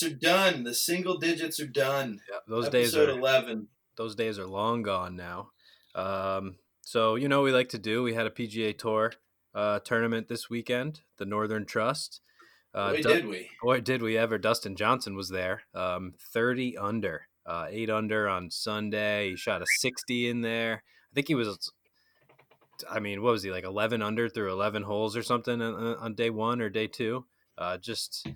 doing? Single today? digits are done. The single digits are done. Yeah, those Episode days are eleven. those days are long gone now. Um, so you know we like to do. We had a PGA Tour uh, tournament this weekend, the Northern Trust. Uh, Boy, Du- did we? Boy, did we ever! Dustin Johnson was there, um, thirty under, uh, eight under on Sunday. He shot a sixty in there. I think he was. I mean, what was he like? Eleven under through eleven holes or something on, on day one or day two. Uh, just,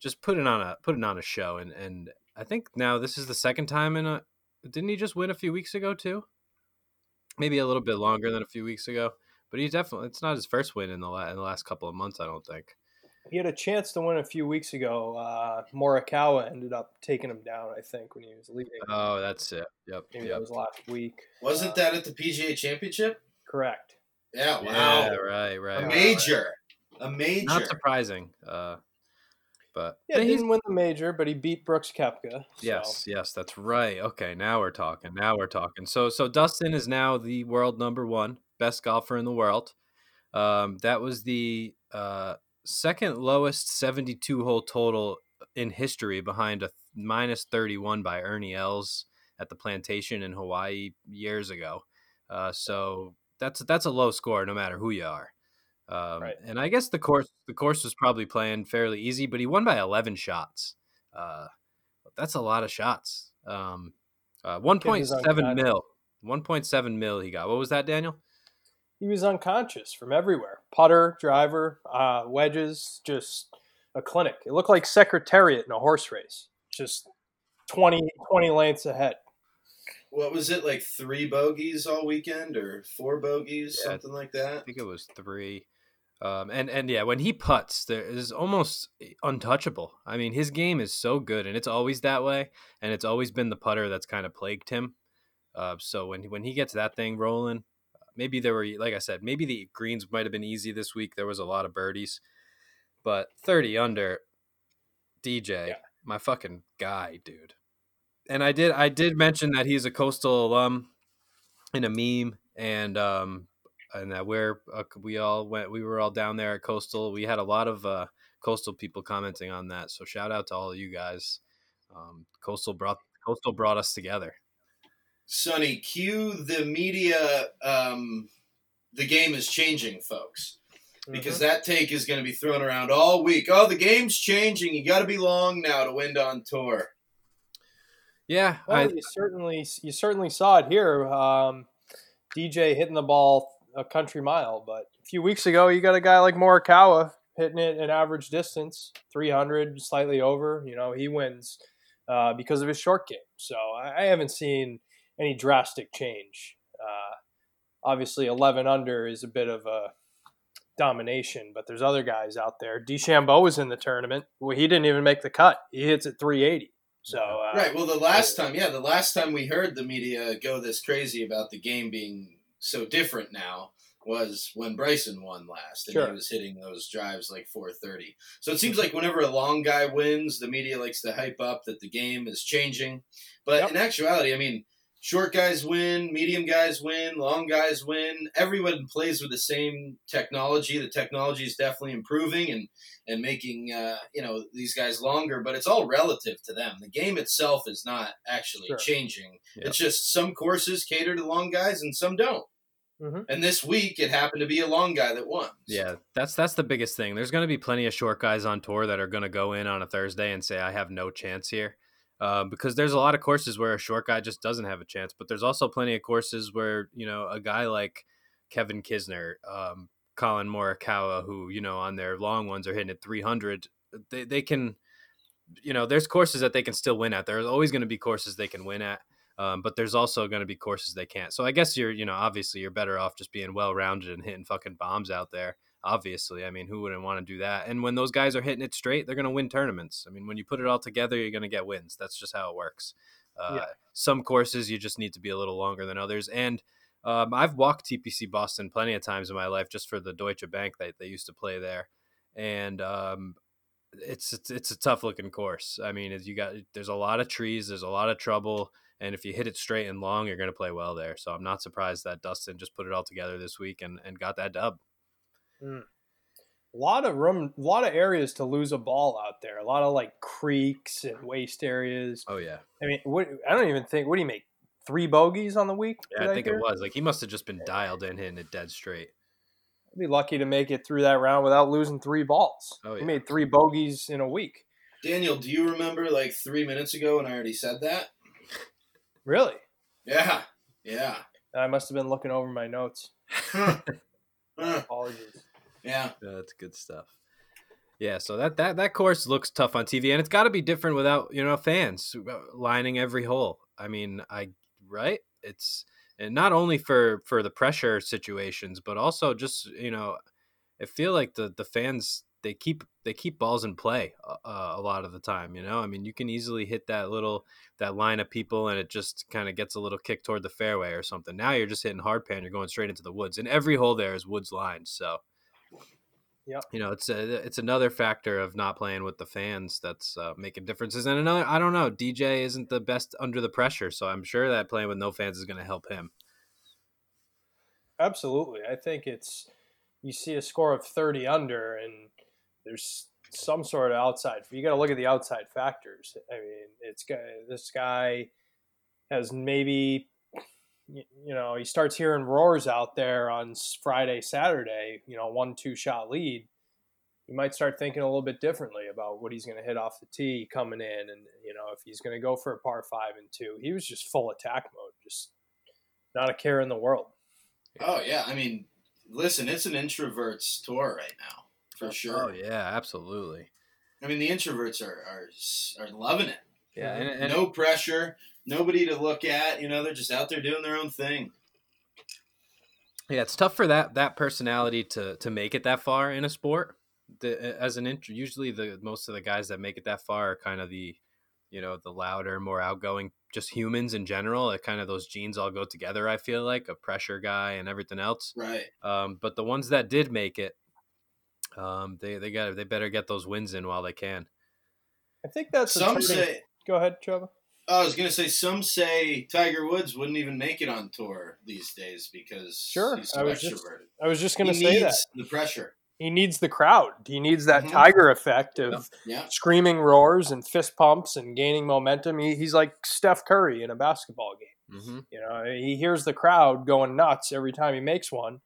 just putting on a putting on a show, and and I think now this is the second time in a. Didn't he just win a few weeks ago too? Maybe a little bit longer than a few weeks ago, but he definitely. It's not his first win in the la- in the last couple of months. I don't think. He had a chance to win a few weeks ago. Uh, Morikawa ended up taking him down, I think, when he was leaving. Oh, that's it. Yep. Maybe yep. that was last week. Wasn't Uh, that at the PGA Championship? correct? Yeah. Wow. Yeah, right, right. a right. major. A major. Not surprising. Uh, but Yeah, but he didn't win the major, but he beat Brooks Koepka. so- yes, yes, that's right. Okay, now we're talking. Now we're talking. So, so Dustin is now the world number one best golfer in the world. Um, that was the uh, second lowest 72 hole total in history, behind a minus 31 by Ernie Els at the plantation in Hawaii years ago. Uh, so that's that's a low score, no matter who you are. Um, Right. And I guess the course the course was probably playing fairly easy, but he won by 11 shots. Uh, that's a lot of shots. Um, uh, 1.7 mil. 1.7 mil he got. What was that, Daniel? he was unconscious from everywhere putter driver uh, wedges just a clinic it looked like secretariat in a horse race just 20, 20 lengths ahead What was it like? Three bogeys all weekend, or four bogeys, Yeah. something like that I think it was three. Um, and and yeah, when he puts, there is almost untouchable. I mean, his game is so good, and it's always that way. And it's always been the putter that's kind of plagued him. Uh, so when when he gets that thing rolling, maybe there were, like I said, maybe the greens might have been easy this week. There was a lot of birdies, but thirty under, DJ, Yeah. my fucking guy, dude. And I did I did mention that he's a coastal alum in a meme, and um, and that we're uh, we all went we were all down there at coastal we had a lot of uh, coastal people commenting on that so shout out to all of you guys um, coastal brought coastal brought us together Sonny, cue the media. Um, the game is changing, folks. Because Mm-hmm. that take is going to be thrown around all week. Oh, the game's changing. You got to be long now to win on tour. yeah well, I, you certainly you certainly saw it here um, dj hitting the ball a country mile but a few weeks ago you got a guy like morikawa hitting it an average distance 300 slightly over you know he wins uh, because of his short game. So I, I haven't seen any drastic change. Uh, obviously 11 under is a bit of a domination but there's other guys out there. DeChambeau was in the tournament. Well he didn't even make the cut. He hits at 380 so uh, Right. Well, the last time, yeah, the last time we heard the media go this crazy about the game being so different now was when Bryson won last, and Sure. he was hitting those drives like 430. So it seems like whenever a long guy wins, the media likes to hype up that the game is changing. But Yep. in actuality, I mean, short guys win, medium guys win, long guys win. Everyone plays with the same technology. The technology is definitely improving and and making uh, you know these guys longer, but it's all relative to them. The game itself is not actually Sure. changing. Yeah. It's just some courses cater to long guys and some don't. Mhm. And this week, it happened to be a long guy that won. yeah that's that's the biggest thing there's going to be plenty of short guys on tour that are going to go in on a thursday and say i have no chance here um, because there's a lot of courses where a short guy just doesn't have a chance but there's also plenty of courses where you know a guy like kevin kisner um, collin morikawa who you know on their long ones are hitting at 300 they, they can you know there's courses that they can still win at. There's always going to be courses they can win at um, but there's also going to be courses they can't. So i guess you're you know obviously you're better off just being well rounded and hitting fucking bombs out there obviously i mean who wouldn't want to do that and when those guys are hitting it straight they're going to win tournaments i mean when you put it all together you're going to get wins that's just how it works uh, Yeah. some courses you just need to be a little longer than others and um, i've walked tpc boston plenty of times in my life just for the deutsche bank that they used to play there and um, it's, it's it's a tough looking course. I mean, you got there's a lot of trees, there's a lot of trouble, and if you hit it straight and long, you're going to play well there. So I'm not surprised that Dustin just put it all together this week and, and got that dub. Mm. A lot of room, a lot of areas to lose a ball out there. A lot of like creeks and waste areas. Oh yeah, I mean, what, I don't even think. What do you make? Three bogeys on the week? yeah. I think hear? it was like he must have just been dialed in, hitting it dead straight. I'd be lucky to make it through that round without losing three balls. Oh, yeah. He made three bogeys in a week. Daniel, do you remember like three minutes ago when I already said that? Really? Yeah, yeah, I must have been looking over my notes. Huh. Huh. Apologies. yeah. That's good stuff. Yeah, so that that that course looks tough on TV, and it's got to be different without you know fans uh, lining every hole. I mean, I right? It's and not only for for the pressure situations, but also just you know, I feel like the the fans they keep they keep balls in play uh, a lot of the time. You know, I mean, you can easily hit that little that line of people, and it just kind of gets a little kick toward the fairway or something. Now you're just hitting hard pan, you're going straight into the woods, and every hole there is woods lined. So you know, it's a, it's another factor of not playing with the fans that's uh, making differences. And another, I don't know, DJ isn't the best under the pressure, so I'm sure that playing with no fans is going to help him. Absolutely. I think it's you see a score of 30 under and there's some sort of outside. You got to look at the outside factors. I mean, it's this guy has maybe y- you know, he starts hearing roars out there on Friday, Saturday, you know, one two shot lead. You might start thinking a little bit differently about what he's going to hit off the tee coming in, and you know if he's going to go for a par five and two. He was just full attack mode, just not a care in the world. Oh yeah. I mean, listen, it's an introverts tour right now for oh, sure. Oh yeah, absolutely. I mean, the introverts are are are loving it. Yeah, and, and no pressure, nobody to look at. You know, they're just out there doing their own thing. yeah, it's tough for that that personality to to make it that far in a sport. The, as an intro, usually the most of the guys that make it that far are kind of the, you know, the louder, more outgoing, just humans in general. It kind of those genes all go together. I feel like a pressure guy and everything else. Right. Um, but the ones that did make it, um, they they got they better get those wins in while they can. I think that's Some turning- say. Go ahead, Trevor. I was gonna say some say Tiger Woods wouldn't even make it on tour these days because Sure, he's so I was just extroverted. I was just going to say that the pressure. he needs the crowd. He needs that Mhm. tiger effect of Yeah. screaming roars and fist pumps and gaining momentum. He, he's like Steph Curry in a basketball game. Mm-hmm. You know, he hears the crowd going nuts every time he makes one.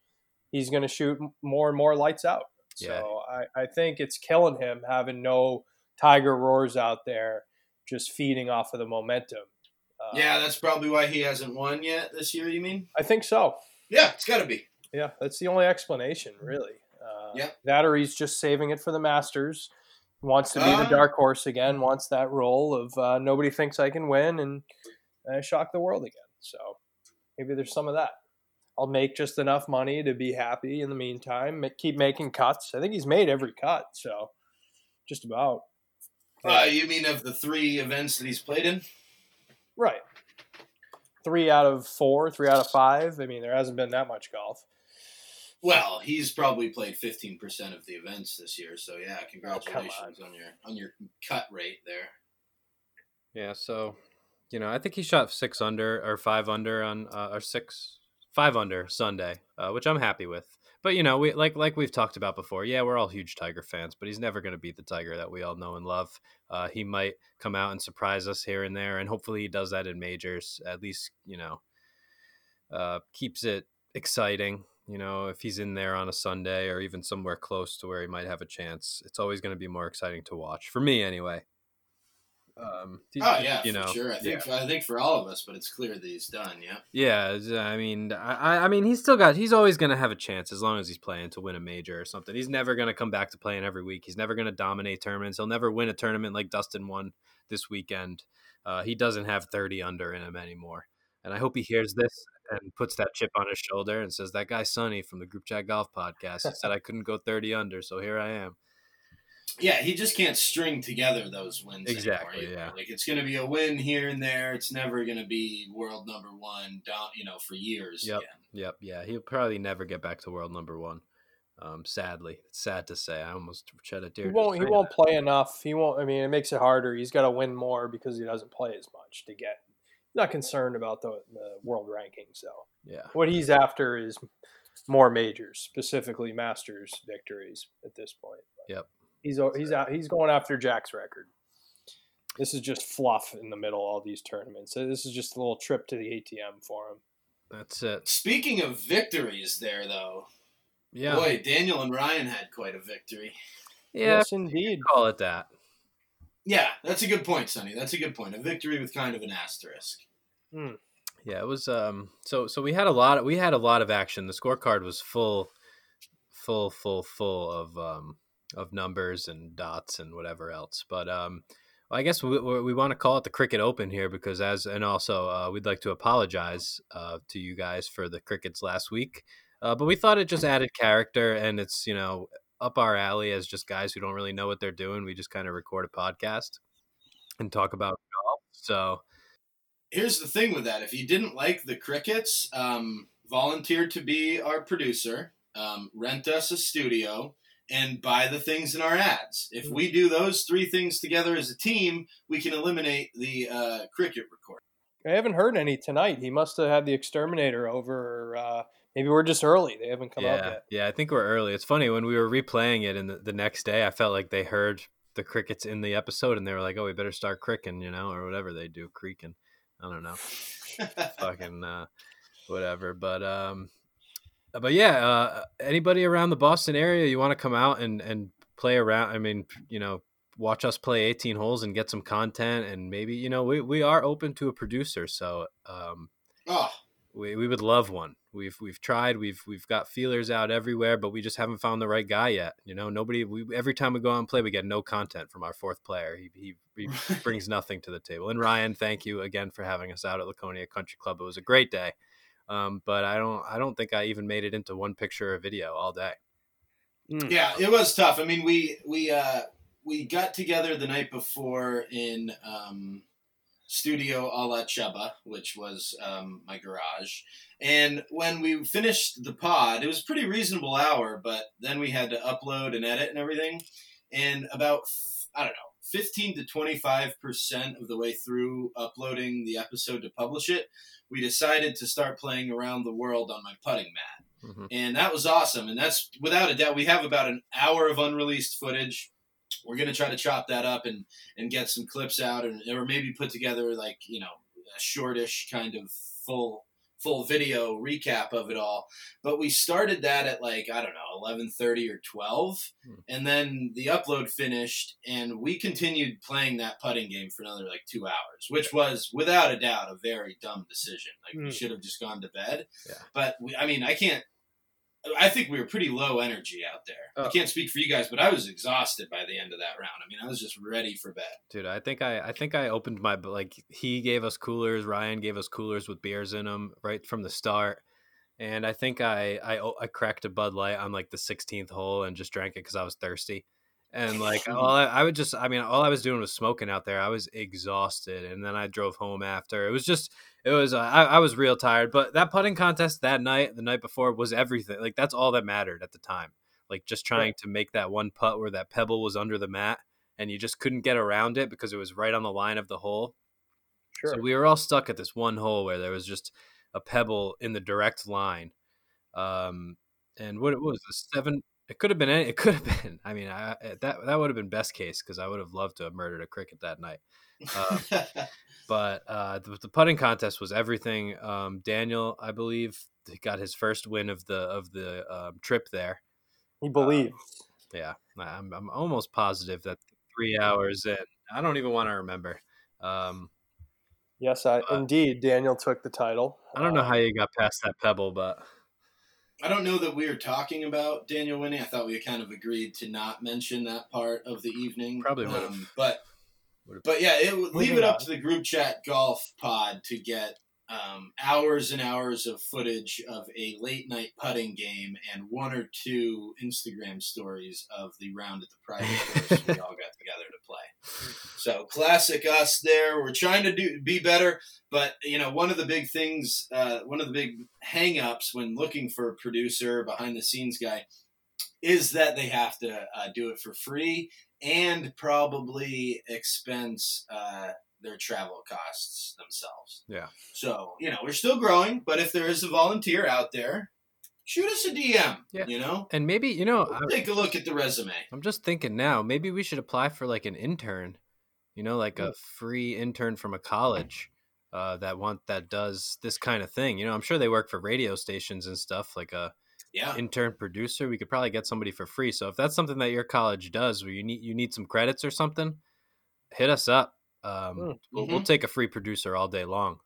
He's going to shoot more and more lights out. Yeah. So I, I think it's killing him having no tiger roars out there, just feeding off of the momentum. Uh, Yeah, that's probably why he hasn't won yet this year. You mean? I think so. Yeah, it's got to be. Yeah, that's the only explanation, really. Uh, Yeah. That or he's just saving it for the Masters. Wants to be Ah. the dark horse again. Wants that role of uh, nobody thinks I can win and uh, shock the world again. So maybe there's some of that. I'll make just enough money to be happy in the meantime. Keep making cuts. I think he's made every cut. So just about Uh, you mean of the three events that he's played in? right. Three out of four, three out of five. I mean, there hasn't been that much golf. Well, he's probably played fifteen percent of the events this year. So yeah, Oh, congratulations on your on your cut rate there. Yeah, so you know, I think he shot six under or five under on uh, or six five under Sunday, uh, which I'm happy with. But you know, we like like we've talked about before. Yeah, we're all huge Tiger fans, but he's never going to beat the Tiger that we all know and love. Uh, he might come out and surprise us here and there, and hopefully he does that in majors. At least you know, uh, keeps it exciting. You know, if he's in there on a Sunday or even somewhere close to where he might have a chance, it's always going to be more exciting to watch for me, anyway. Um, Oh yeah, you for know, sure. I think I think for all of us, but it's clear that he's done. Yeah. Yeah, I mean, I, I mean, he's still got. He's always going to have a chance as long as he's playing to win a major or something. He's never going to come back to playing every week. He's never going to dominate tournaments. He'll never win a tournament like Dustin won this weekend. Uh, he doesn't have thirty under in him anymore. And I hope he hears this and puts that chip on his shoulder and says, "That guy Sonny from the Group Chat Golf Podcast said I couldn't go thirty under, so here I am." Yeah, he just can't string together those wins. Exactly, Anymore, yeah. Like it's going to be a win here and there. It's never going to be world number one. Down, you know, for years. Yep. again. Yep, yeah, he'll probably never get back to world number one. Um, sadly, it's sad to say. I almost shed a tear. He won't. He won't that. play enough. He won't. I mean, it makes it harder. He's got to win more because he doesn't play as much to get. Not concerned about the, the world rankings though. Yeah. What he's after is more majors, specifically Masters victories at this point. Yep. He's he's out. He's going after Jack's record. This is just fluff in the middle of all these tournaments. So this is just a little trip to the ATM for him. That's it. Speaking of victories, there though, Yeah. boy, Daniel and Ryan had quite a victory. yeah. Yes, indeed. Call it that. Yeah, that's a good point, Sonny. That's a good point. A victory with kind of an asterisk. Yeah, it was um so so we had a lot of, we had a lot of action. The scorecard was full full full full of um of numbers and dots and whatever else. But um I guess we, we, we want to call it the Cricket Open here because as and also uh, we'd like to apologize uh, to you guys for the crickets last week. Uh, but we thought it just added character and it's, you know, up our alley as just guys who don't really know what they're doing. We just kind of record a podcast and talk about golf. So, Here's the thing with that: if you didn't like the crickets, um, volunteer to be our producer, um, rent us a studio, and buy the things in our ads. If we do those three things together as a team, we can eliminate the uh, cricket record. I haven't heard any tonight. He must have had the exterminator over. Uh, maybe we're just early. They haven't come yeah, out yet. Yeah, I think we're early. It's funny when we were replaying it, and the, the next day, I felt like they heard the crickets in the episode, and they were like, "Oh, we better start cricking," you know, or whatever they do, creaking. I don't know, fucking uh, whatever. But um, but yeah, uh, anybody around the Boston area, you want to come out and and play around? I mean, you know. Watch us play 18 holes and get some content, and maybe you know we, we are open to a producer. So um, oh, we, we would love one. We've we've tried. We've we've got feelers out everywhere, but we just haven't found the right guy yet. You know, nobody. We every time we go out and play, we get no content from our fourth player. He he, he brings nothing to the table. And Ryan, thank you again for having us out at Laconia Country Club. It was a great day, um, but I don't I don't think I even made it into one picture or video all day. yeah, it was tough. I mean, we we uh, we got together the night before in um, Studio a la Cheba, which was um, my garage. And when we finished the pod, it was a pretty reasonable hour, but then we had to upload and edit and everything. And about, I don't know, 15 to 25% of the way through uploading the episode to publish it, we decided to start playing around the world on my putting mat. Mhm. And that was awesome. And that's without a doubt, we have about an hour of unreleased footage. We're going to try to chop that up and, and get some clips out and or maybe put together like, you know, a shortish kind of full full video recap of it all. But we started that at like, I don't know, 11:30 or 12. Hmm. And then the upload finished and we continued playing that putting game for another like 2 hours, which was without a doubt a very dumb decision. Like we Hmm. should have just gone to bed. Yeah. But we, I mean, I can't I think we were pretty low energy out there. I Oh. can't speak for you guys, but I was exhausted by the end of that round. I mean, I was just ready for bed. Dude, I think I I think I opened my like he gave us coolers, Ryan gave us coolers with beers in them right from the start. And I think I I, oh, I cracked a Bud Light on like the 16th hole and just drank it cuz I was thirsty. And like all I, I would just I mean all I was doing was smoking out there. I was exhausted and then I drove home after. It was just it was uh, I, I was real tired, but that putting contest that night, the night before was everything. Like that's all that mattered at the time. Like just trying to make that one putt where that pebble was under the mat and you just couldn't get around it because it was right on the line of the hole. Sure. So we were all stuck at this one hole where there was just a pebble in the direct line. Um, and what, it was the seven? It could have been any. It could have been. I mean, I, that that would have been best case because I would have loved to have murdered a cricket that night. Uh, but uh, the, the putting contest was everything. Um, Daniel, I believe, got his first win of the of the um, trip there. He believes. Yeah, I'm I'm almost positive that three hours in. I don't even want to remember. Um, yes, I, uh, indeed. Daniel took the title. I don't know Uh, how you got past that pebble, but I don't know that we were talking about Daniel winning. I thought we kind of agreed to not mention that part of the evening. Probably would've. Um, but but yeah, it, leave it up to the group chat golf pod to get um, hours and hours of footage of a late night putting game and one or two Instagram stories of the round at the private course we all got together to play. So classic us there. We're trying to do be better, but you know, one of the big things, uh, one of the big hangups when looking for a producer, behind the scenes guy, is that they have to uh, do it for free and probably expense uh, their travel costs themselves. Yeah. So you know, we're still growing, but if there is a volunteer out there, shoot us a DM. Yeah. You know, And maybe you know, We'll take a look at the resume. I'm just thinking now. Maybe we should apply for like an intern. You know, like a free intern from a college uh, that want that does this kind of thing. You know, I'm sure they work for radio stations and stuff. Like a Yeah. intern producer, we could probably get somebody for free. So if that's something that your college does, where you need you need some credits or something, hit us up. Um, Mm, we'll, we'll take a free producer all day long.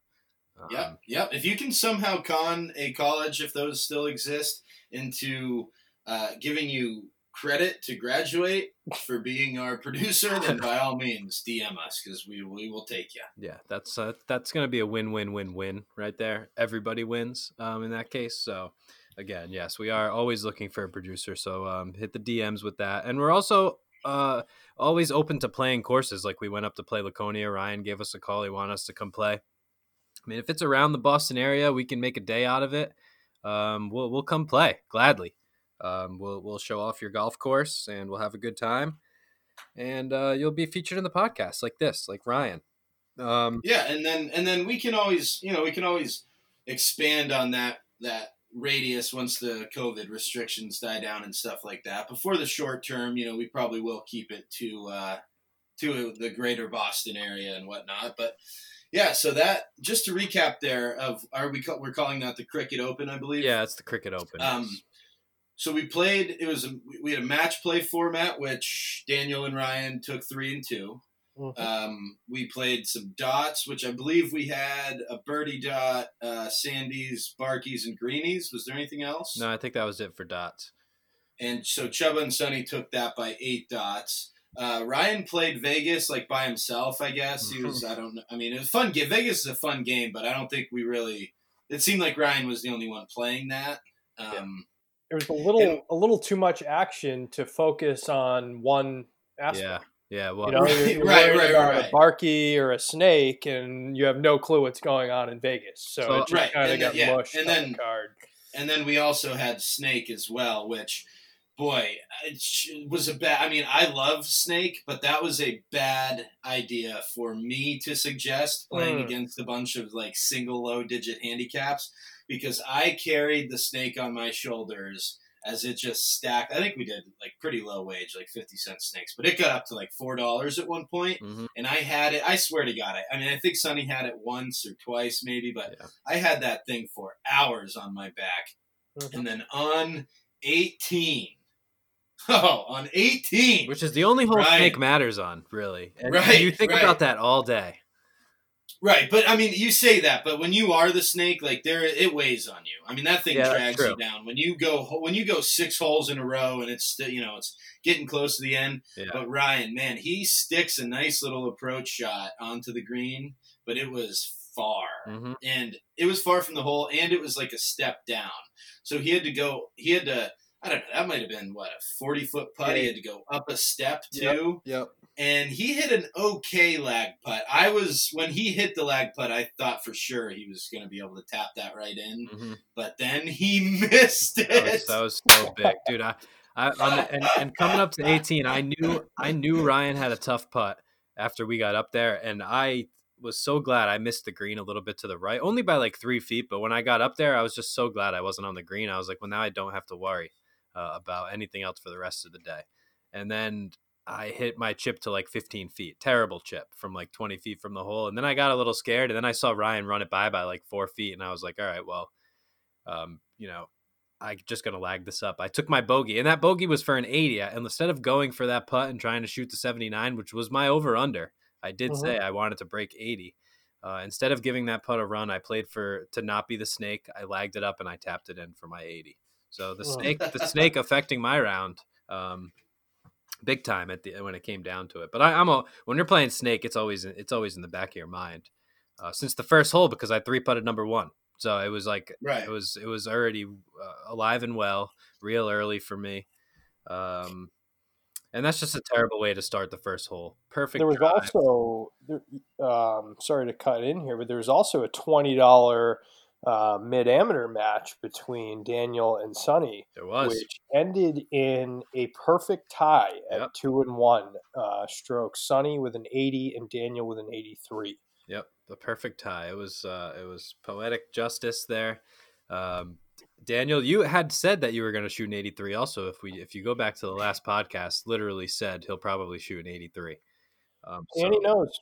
Um, Yep, yep. If you can somehow con a college, if those still exist, into uh, giving you credit to graduate for being our producer, then by all means DM us because we we will take you. yeah, that's uh, that's gonna be a win win win win right there. Everybody wins um, in that case. So again, yes, we are always looking for a producer. So um, hit the DMs with that, and we're also uh, always open to playing courses. Like we went up to play Laconia. Ryan gave us a call. He wanted us to come play. I mean, if it's around the Boston area, we can make a day out of it. Um, we'll we'll come play gladly. Um, we'll we'll show off your golf course and we'll have a good time. And uh, you'll be featured in the podcast like this, like Ryan. Um, Yeah, and then and then we can always you know we can always expand on that that radius once the COVID restrictions die down and stuff like that. But for the short term, you know, we probably will keep it to uh, to the greater Boston area and whatnot. But yeah, so that just to recap there of are we we're calling that the Cricket Open, I believe. yeah, it's the Cricket Open. Um, so we played. It was a, we had a match play format, which Daniel and Ryan took three and two. Mhm. Um, we played some dots, which I believe we had a birdie dot, uh, sandies, barkies, and greenies. Was there anything else? no, I think that was it for dots. And so Chuba and Sonny took that by eight dots. Uh, Ryan played Vegas like by himself, I guess. He was, I don't know. I mean, it was fun game. Vegas is a fun game, but I don't think we really, it seemed like Ryan was the only one playing that. Um, There was a little And- a little too much action to focus on one aspect. Yeah, yeah. Well, You know, you're, Right, you're right, right, about right. a barky or a snake, and you have no clue what's going on in Vegas. So, So- it just Right, kind of and got then- yeah, mushed and on then- the card. And then we also had Snake as well, which, boy, it was a bad. I mean, I love Snake, but that was a bad idea for me to suggest playing Mm. against a bunch of like single low digit handicaps because I carried the Snake on my shoulders as it just stacked. I think we did like pretty low wage, like 50 cent snakes, but it got up to like $4 at one point mhm. and I had it. I swear to God, I, I mean, I think Sonny had it once or twice, maybe, but Yeah. I had that thing for hours on my back. Mhm. And then on 18, oh, on 18, which is the only hole Right. snake matters on, really. And Right, you think right. about that all day. Right? But I mean, you say that, but when you are the snake, like there, it weighs on you. I mean, that thing Yeah, drags you down when you go when you go six holes in a row, and it's still, you know, it's getting close to the end. Yeah. But Ryan, man, he sticks a nice little approach shot onto the green, but it was far. hmm and it was far from the hole and it was like a step down so he had to go he had to i don't know that might have been what a 40 foot putt he had to go up a step too Yep. And he hit an okay lag putt i was when he hit the lag putt i thought for sure he was going to be able to tap that right in hmm but then he missed it That was, that was so big, dude. I, I the, and, and coming up to 18, I knew I knew Ryan had a tough putt after we got up there, and I was so glad I missed the green a little bit to the right, only by like three feet. But when I got up there, I was just so glad I wasn't on the green. I was like, well, now I don't have to worry uh, about anything else for the rest of the day. And then I hit my chip to like 15 feet, terrible chip from like 20 feet from the hole. And then I got a little scared, and then I saw Ryan run it by by like four feet, and I was like, all right, well, um, you know, I'm just gonna lag this up. I took my bogey, and that bogey was for an 80. And instead of going for that putt and trying to shoot the 79, which was my over under, I did Mhm. say I wanted to break 80. Uh, instead of giving that putt a run, I played for to not be the snake. I lagged it up and I tapped it in for my 80. So the snake, the snake affecting my round, um, big time at the when it came down to it. But I, I'm a when you're playing snake, it's always it's always in the back of your mind uh, since the first hole because I three putted number one. So it was like right it was it was already uh, alive and well, real early for me. Um, and that's just a terrible way to start the first hole. Perfect. There was drive. also, there, um, sorry to cut in here, but there was also a twenty dollar uh, mid amateur match between Daniel and Sonny, there was. which ended in a perfect tie at Yep. two and one uh, strokes. Sonny with an eighty and Daniel with an eighty three. Yep, the perfect tie. It was uh, it was poetic justice there. Um, Daniel, you had said that you were going to shoot an 83. Also, if we if you go back to the last podcast, literally said he'll probably shoot an 83. Um, so. Knows.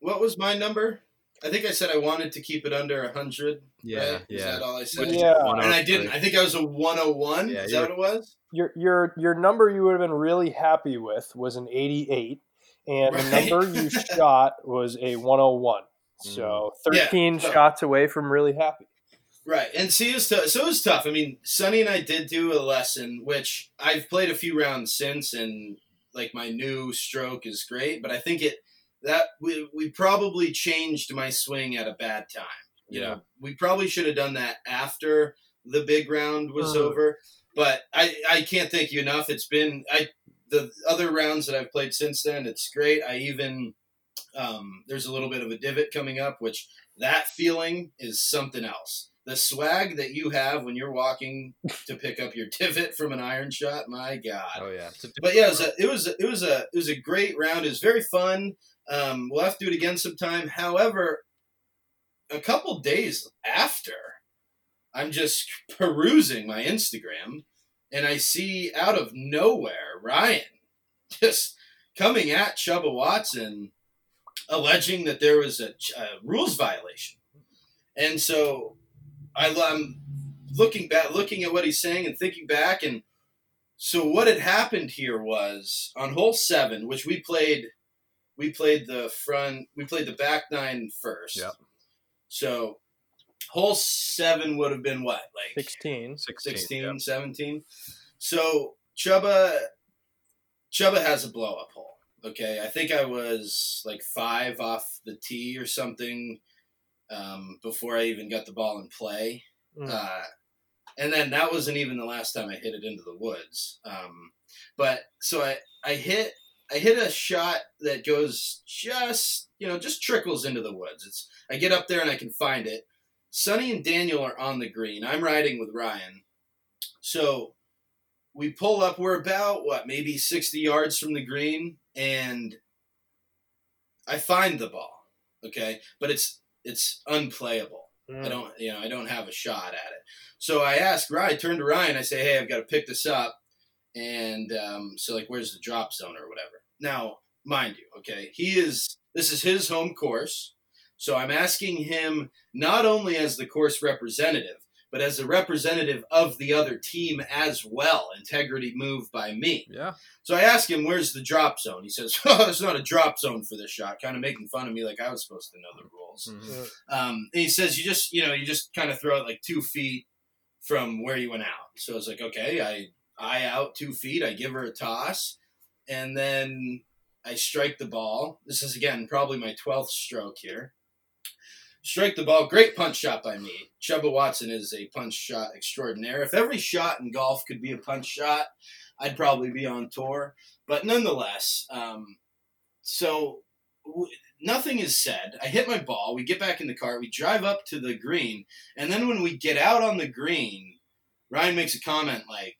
What was my number? I think I said I wanted to keep it under 100. Yeah, right? yeah. Is that all I said? Yeah. And I didn't. I think I was a 101. Yeah, Is that what it was? Your your your number you would have been really happy with was an 88, and right. the number you shot was a 101. So 13 yeah, shots away from really happy. Right, and see, it was t- so it was tough. I mean, Sonny and I did do a lesson, which I've played a few rounds since, and like my new stroke is great, but I think it that we we probably changed my swing at a bad time. You yeah. know, we probably should have done that after the big round was uh-huh. over. But I I can't thank you enough. It's been I the other rounds that I've played since then. It's great. I even um, there's a little bit of a divot coming up, which that feeling is something else the swag that you have when you're walking to pick up your divot from an iron shot, my god. Oh yeah. But yeah, it was a, it was a, it was a it was a great round. It was very fun. Um, we'll have to do it again sometime. However, a couple days after, I'm just perusing my Instagram, and I see out of nowhere Ryan just coming at Chubba Watson, alleging that there was a, a rules violation. And so I, am looking back, looking at what he's saying and thinking back, and so what had happened here was on hole seven, which we played, we played the front, we played the back nine first. Yep. So hole seven would have been what, like 16, 16, 16 yep. 17. So Chuba, Chuba has a blow up hole. Okay, I think I was like five off the tee or something um, before I even got the ball in play. Mm. Uh, and then that wasn't even the last time I hit it into the woods. Um, but so I, I hit I hit a shot that goes just you know just trickles into the woods. It's I get up there and I can find it. Sonny and Daniel are on the green. I'm riding with Ryan. So we pull up. We're about what maybe 60 yards from the green, and I find the ball. Okay, but it's it's unplayable. Mm. I don't, you know, I don't have a shot at it. So I ask Ryan, I turned to Ryan, I say, hey, I've got to pick this up. And um, so, like, where's the drop zone or whatever? Now, mind you, okay, he is, this is his home course. So I'm asking him not only as the course representative, but as a representative of the other team as well. Integrity move by me. Yeah. So I ask him, where's the drop zone? He says, oh, it's not a drop zone for this shot, kind of making fun of me like I was supposed to know the rules. Mm-hmm. Um, and he says, you just, you know, you just kind of throw it like two feet from where you went out. So I was like, okay, I eye out two feet, I give her a toss, and then I strike the ball. This is, again, probably my 12th stroke here strike the ball. Great punch shot by me. Chuba Watson is a punch shot extraordinaire. If every shot in golf could be a punch shot, I'd probably be on tour. But nonetheless, um, so w- nothing is said. I hit my ball. We get back in the car. We drive up to the green. And then when we get out on the green, Ryan makes a comment like,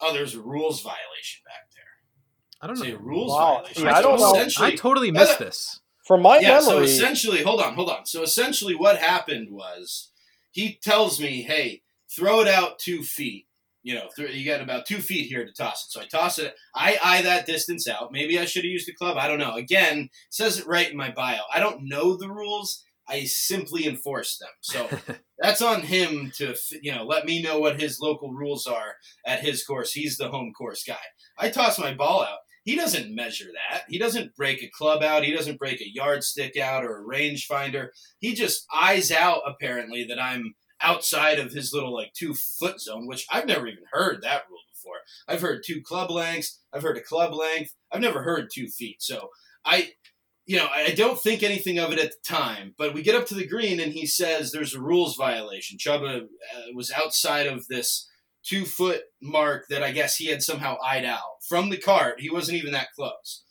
oh, there's a rules violation back. I don't know. A rules wow. violation. Yeah, I don't know. I totally missed this. From my yeah, memory. so essentially, hold on, hold on. So essentially, what happened was he tells me, "Hey, throw it out two feet. You know, th- you got about two feet here to toss it." So I toss it. I eye that distance out. Maybe I should have used the club. I don't know. Again, says it right in my bio. I don't know the rules. I simply enforce them. So that's on him to you know let me know what his local rules are at his course. He's the home course guy. I toss my ball out. He doesn't measure that. He doesn't break a club out. He doesn't break a yardstick out or a rangefinder. He just eyes out apparently that I'm outside of his little like two foot zone, which I've never even heard that rule before. I've heard two club lengths. I've heard a club length. I've never heard two feet. So I, you know, I don't think anything of it at the time. But we get up to the green and he says there's a rules violation. Chuba uh, was outside of this two foot mark that I guess he had somehow eyed out from the cart. He wasn't even that close.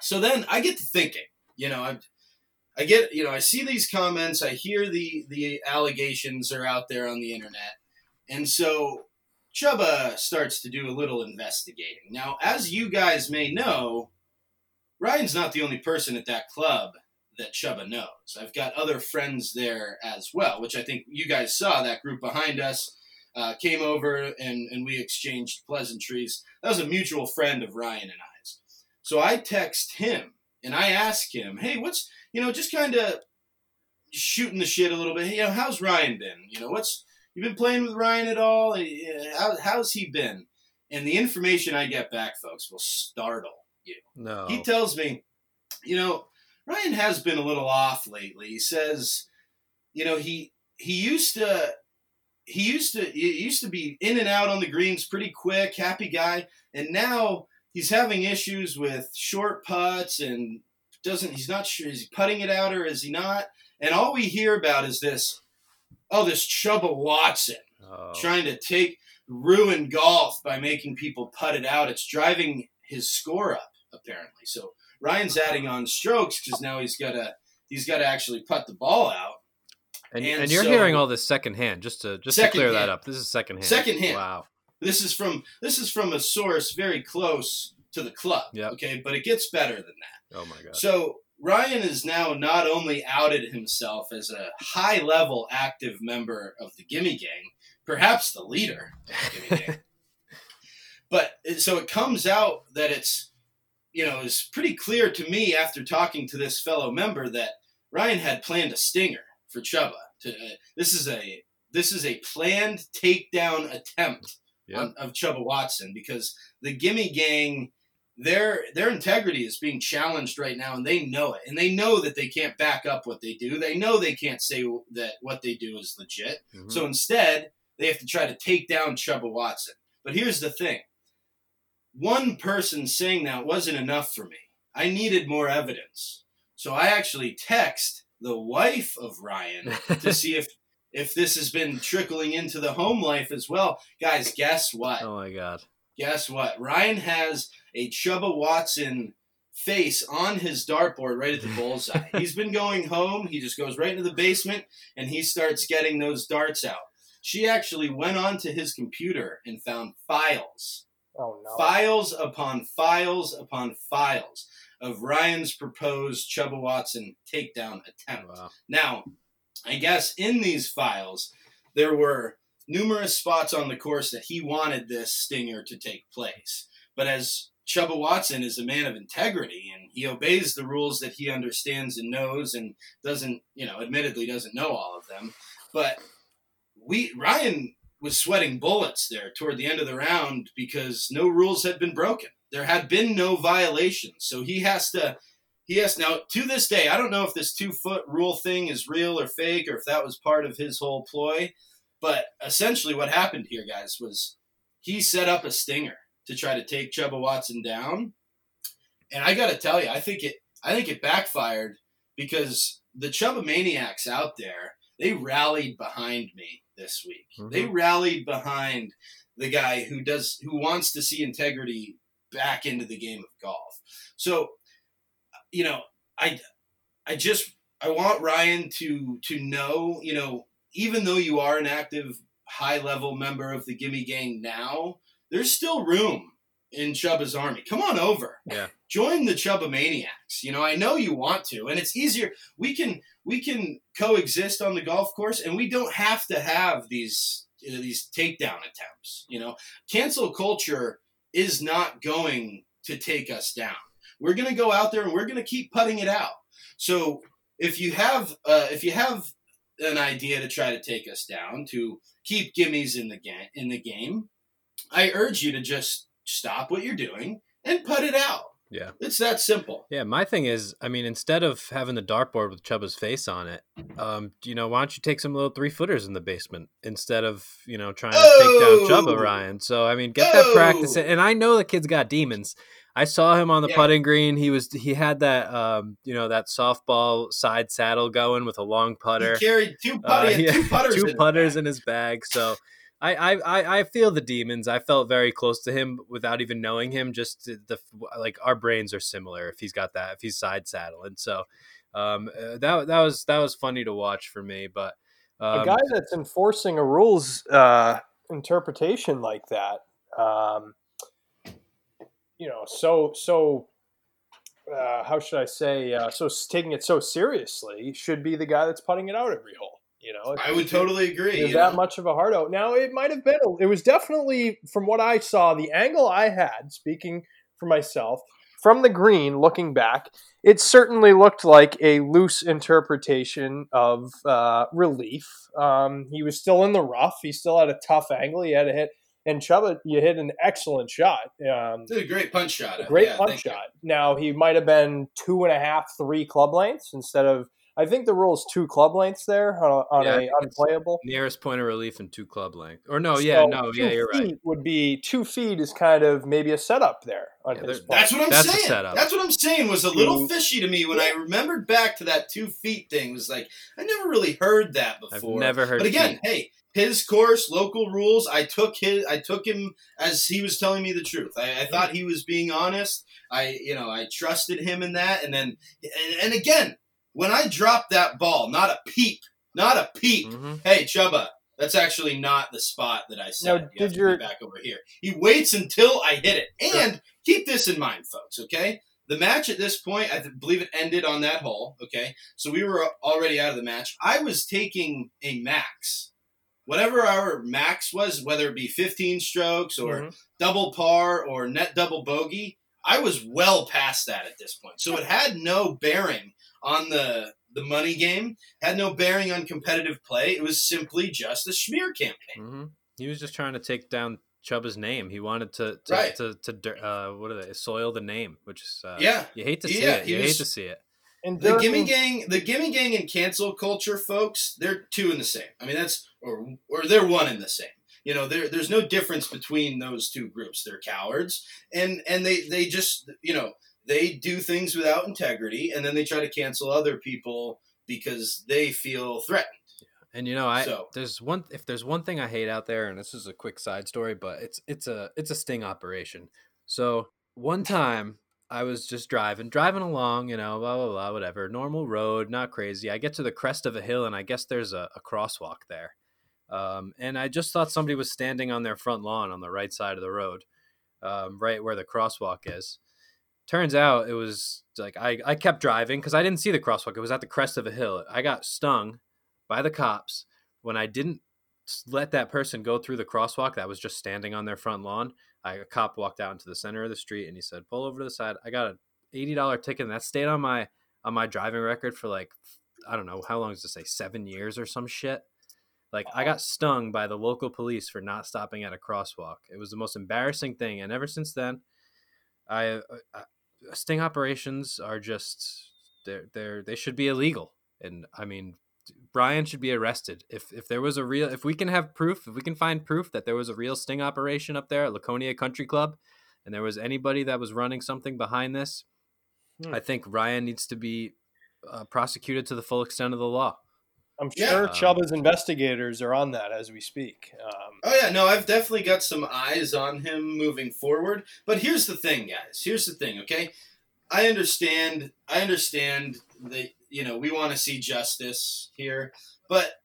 So then I get to thinking, you know, I, I get, you know, I see these comments, I hear the the allegations are out there on the internet, and so Chuba starts to do a little investigating. Now, as you guys may know, Ryan's not the only person at that club that Chuba knows. I've got other friends there as well, which I think you guys saw that group behind us uh, came over and, and we exchanged pleasantries. That was a mutual friend of Ryan and I's. So I text him and I ask him, hey, what's, you know, just kind of shooting the shit a little bit. Hey, you know, how's Ryan been? You know, what's, you been playing with Ryan at all? How, how's he been? And the information I get back, folks, will startle you. No. He tells me, you know, Ryan has been a little off lately. He says, you know, he he used to he used to he used to be in and out on the greens pretty quick, happy guy, and now he's having issues with short putts and doesn't he's not sure is he putting it out or is he not? And all we hear about is this oh this Chubba Watson Oh. trying to take ruin golf by making people putt it out. It's driving his score up apparently. So Ryan's adding on strokes because now he's got to he's got to actually putt the ball out. And, and and, you're so- hearing all this secondhand. Just to just to clear that up, this is secondhand. Secondhand. Wow. This is from this is from a source very close to the club. Yep. Okay, but it gets better than that. Oh my god. So Ryan is now not only outed himself as a high level active member of the Gimme Gang, perhaps the leader of the Gimme Gang. But so it comes out that it's, you know, it's pretty clear to me after talking to this fellow member that Ryan had planned a stinger for Chuba. To uh, this is a this is a planned takedown attempt Yep. on, of Chuba Watson because the Gimme Gang their their integrity is being challenged right now, and they know it, and they know that they can't back up what they do. They know they can't say that what they do is legit. Mhm. So instead, they have to try to take down Chuba Watson. But here's the thing: one person saying that wasn't enough for me. I needed more evidence. So I actually text the wife of Ryan to see if if this has been trickling into the home life as well. Guys, guess what? oh my god. Guess what? Ryan has a Chuba Watson face on his dartboard right at the bullseye. He's been going home. He just goes right into the basement and he starts getting those darts out. She actually went onto his computer and found files, Oh no. files upon files upon files of Ryan's proposed Chuba Watson takedown attempt. Wow. Now, I guess in these files, there were numerous spots on the course that he wanted this stinger to take place. But as Chuba Watson is a man of integrity and he obeys the rules that he understands and knows and doesn't, you know, admittedly doesn't know all of them. But we Ryan was sweating bullets there toward the end of the round because no rules had been broken. There had been no violations. So he has to he has now to this day, I don't know if this two foot rule thing is real or fake or if that was part of his whole ploy. But essentially what happened here, guys, was he set up a stinger to try to take Chuba Watson down. And I gotta tell you, I think it I think it backfired because the Chuba Maniacs out there, they rallied behind me this week. Mhm. They rallied behind the guy who does who wants to see integrity back into the game of golf. So, you know, I I just I want Ryan to to know, you know, even though you are an active high level member of the Gimme Gang now, there's still room in Chuba's army. Come on over. Yeah. Join the Chuba Maniacs. You know, I know you want to, and it's easier. We can we can coexist on the golf course, and we don't have to have these you know, these takedown attempts. You know, cancel culture is not going to take us down. We're going to go out there and we're going to keep putting it out. So if you have uh, if you have an idea to try to take us down to keep gimmies in the game in the game, I urge you to just stop what you're doing and put it out. Yeah. It's that simple. Yeah, my thing is, I mean, instead of having the dartboard with Chuba's face on it, um, you know, why don't you take some little three footers in the basement instead of you know trying to Oh! take down Chuba Ryan? So I mean, get that practice, Oh! and I know the kid's got demons. I saw him on the Yeah. putting green. He was he had that um, you know that softball side saddle going with a long putter. He carried two, Uh, putty, yeah, two putters. two in putters in his bag. So I, I, I, feel the demons. I felt very close to him without even knowing him. Just the, like our brains are similar. If he's got that, if he's side saddle, and so um, uh, that that was that was funny to watch for me. But um, a guy that's enforcing a rules uh, interpretation like that, um, you know, so so. Uh, how should I say? Uh, so taking it so seriously should be the guy that's putting it out every hole. You know, I would totally agree. That know? much of a hard out? Now it might have been. It was definitely from what I saw. The angle I had, speaking for myself, from the green, looking back, it certainly looked like a loose interpretation of uh, relief. Um, he was still in the rough. He still had a tough angle. He had to hit. And Chuba, you hit an excellent shot. Um, Did a great punch shot. great Yeah, punch thank you. shot. Now he might have been two and a half, three club lengths instead of. I think the rule is two club lengths there on, a, on Yeah, I a think it's- unplayable. Nearest point of relief and two club length. Or no, yeah, So no, two yeah, you're right. feet Would be two feet is kind of maybe a setup there on Yeah, his. That's what I'm That's a saying. setup. That's what I'm saying was a little fishy to me when I remembered back to that two feet thing. Was like I never really heard that before. I've before. never heard But again, feet. hey, his course, local rules. I took his. I took him as he was telling me the truth. I, I thought he was being honest. I, you know, I trusted him in that. And then, and, and again, when I dropped that ball, not a peep, not a peep. Mhm. Hey, Chuba, that's actually not the spot that I said. Now, you did your- back over here? He waits until I hit it. And keep this in mind, folks. Okay, the match at this point, I believe it ended on that hole. Okay, so we were already out of the match. I was taking a max, whatever our max was, whether it be 15 strokes or Mhm. double par or net double bogey. I was well past that at this point, so it had no bearing on the the money game. Had no bearing on competitive play. It was simply just a smear campaign. hmm He was just trying to take down Chuba's name. He wanted to to Right. to, to, dir- uh, what are they soil the name, which is uh, Yeah. you hate to see Yeah, it. You was- hate to see it. And The during- gimme gang, the gimme gang and cancel culture, folks, they're two in the same. I mean, that's or or they're one in the same. You know, there there's no difference between those two groups. They're cowards, and and they they just you know they do things without integrity, and then they try to cancel other people because they feel threatened. And you know, I So- there's one if there's one thing I hate out there, and this is a quick side story, but it's it's a it's a sting operation. So one time I was just driving, driving along, you know, blah blah blah, whatever, normal road, not crazy. I get to the crest of a hill, and I guess there's a, a crosswalk there. Um, and I just thought somebody was standing on their front lawn on the right side of the road, um, right where the crosswalk is. Turns out it was like I, I kept driving because I didn't see the crosswalk. It was at the crest of a hill. I got stung by the cops when I didn't let that person go through the crosswalk that was just standing on their front lawn. I, a cop walked out into the center of the street and he said, "Pull over to the side." I got a eighty dollar ticket and that stayed on my on my driving record for like I don't know how long does it say seven years or some shit. Like I got stung by the local police for not stopping at a crosswalk. It was the most embarrassing thing, and ever since then, I, uh, I sting operations are just they're they're they should be illegal. And I mean, Brian should be arrested. If if there was a real if we can have proof, if we can find proof that there was a real sting operation up there at Laconia Country Club and there was anybody that was running something behind this, Hmm. I think Ryan needs to be uh, prosecuted to the full extent of the law. I'm sure Um, Chuba's investigators are on that as we speak. Um, Oh yeah, no, I've definitely got some eyes on him moving forward. But here's the thing, guys. Here's the thing, okay? I understand. I understand that you know we want to see justice here, but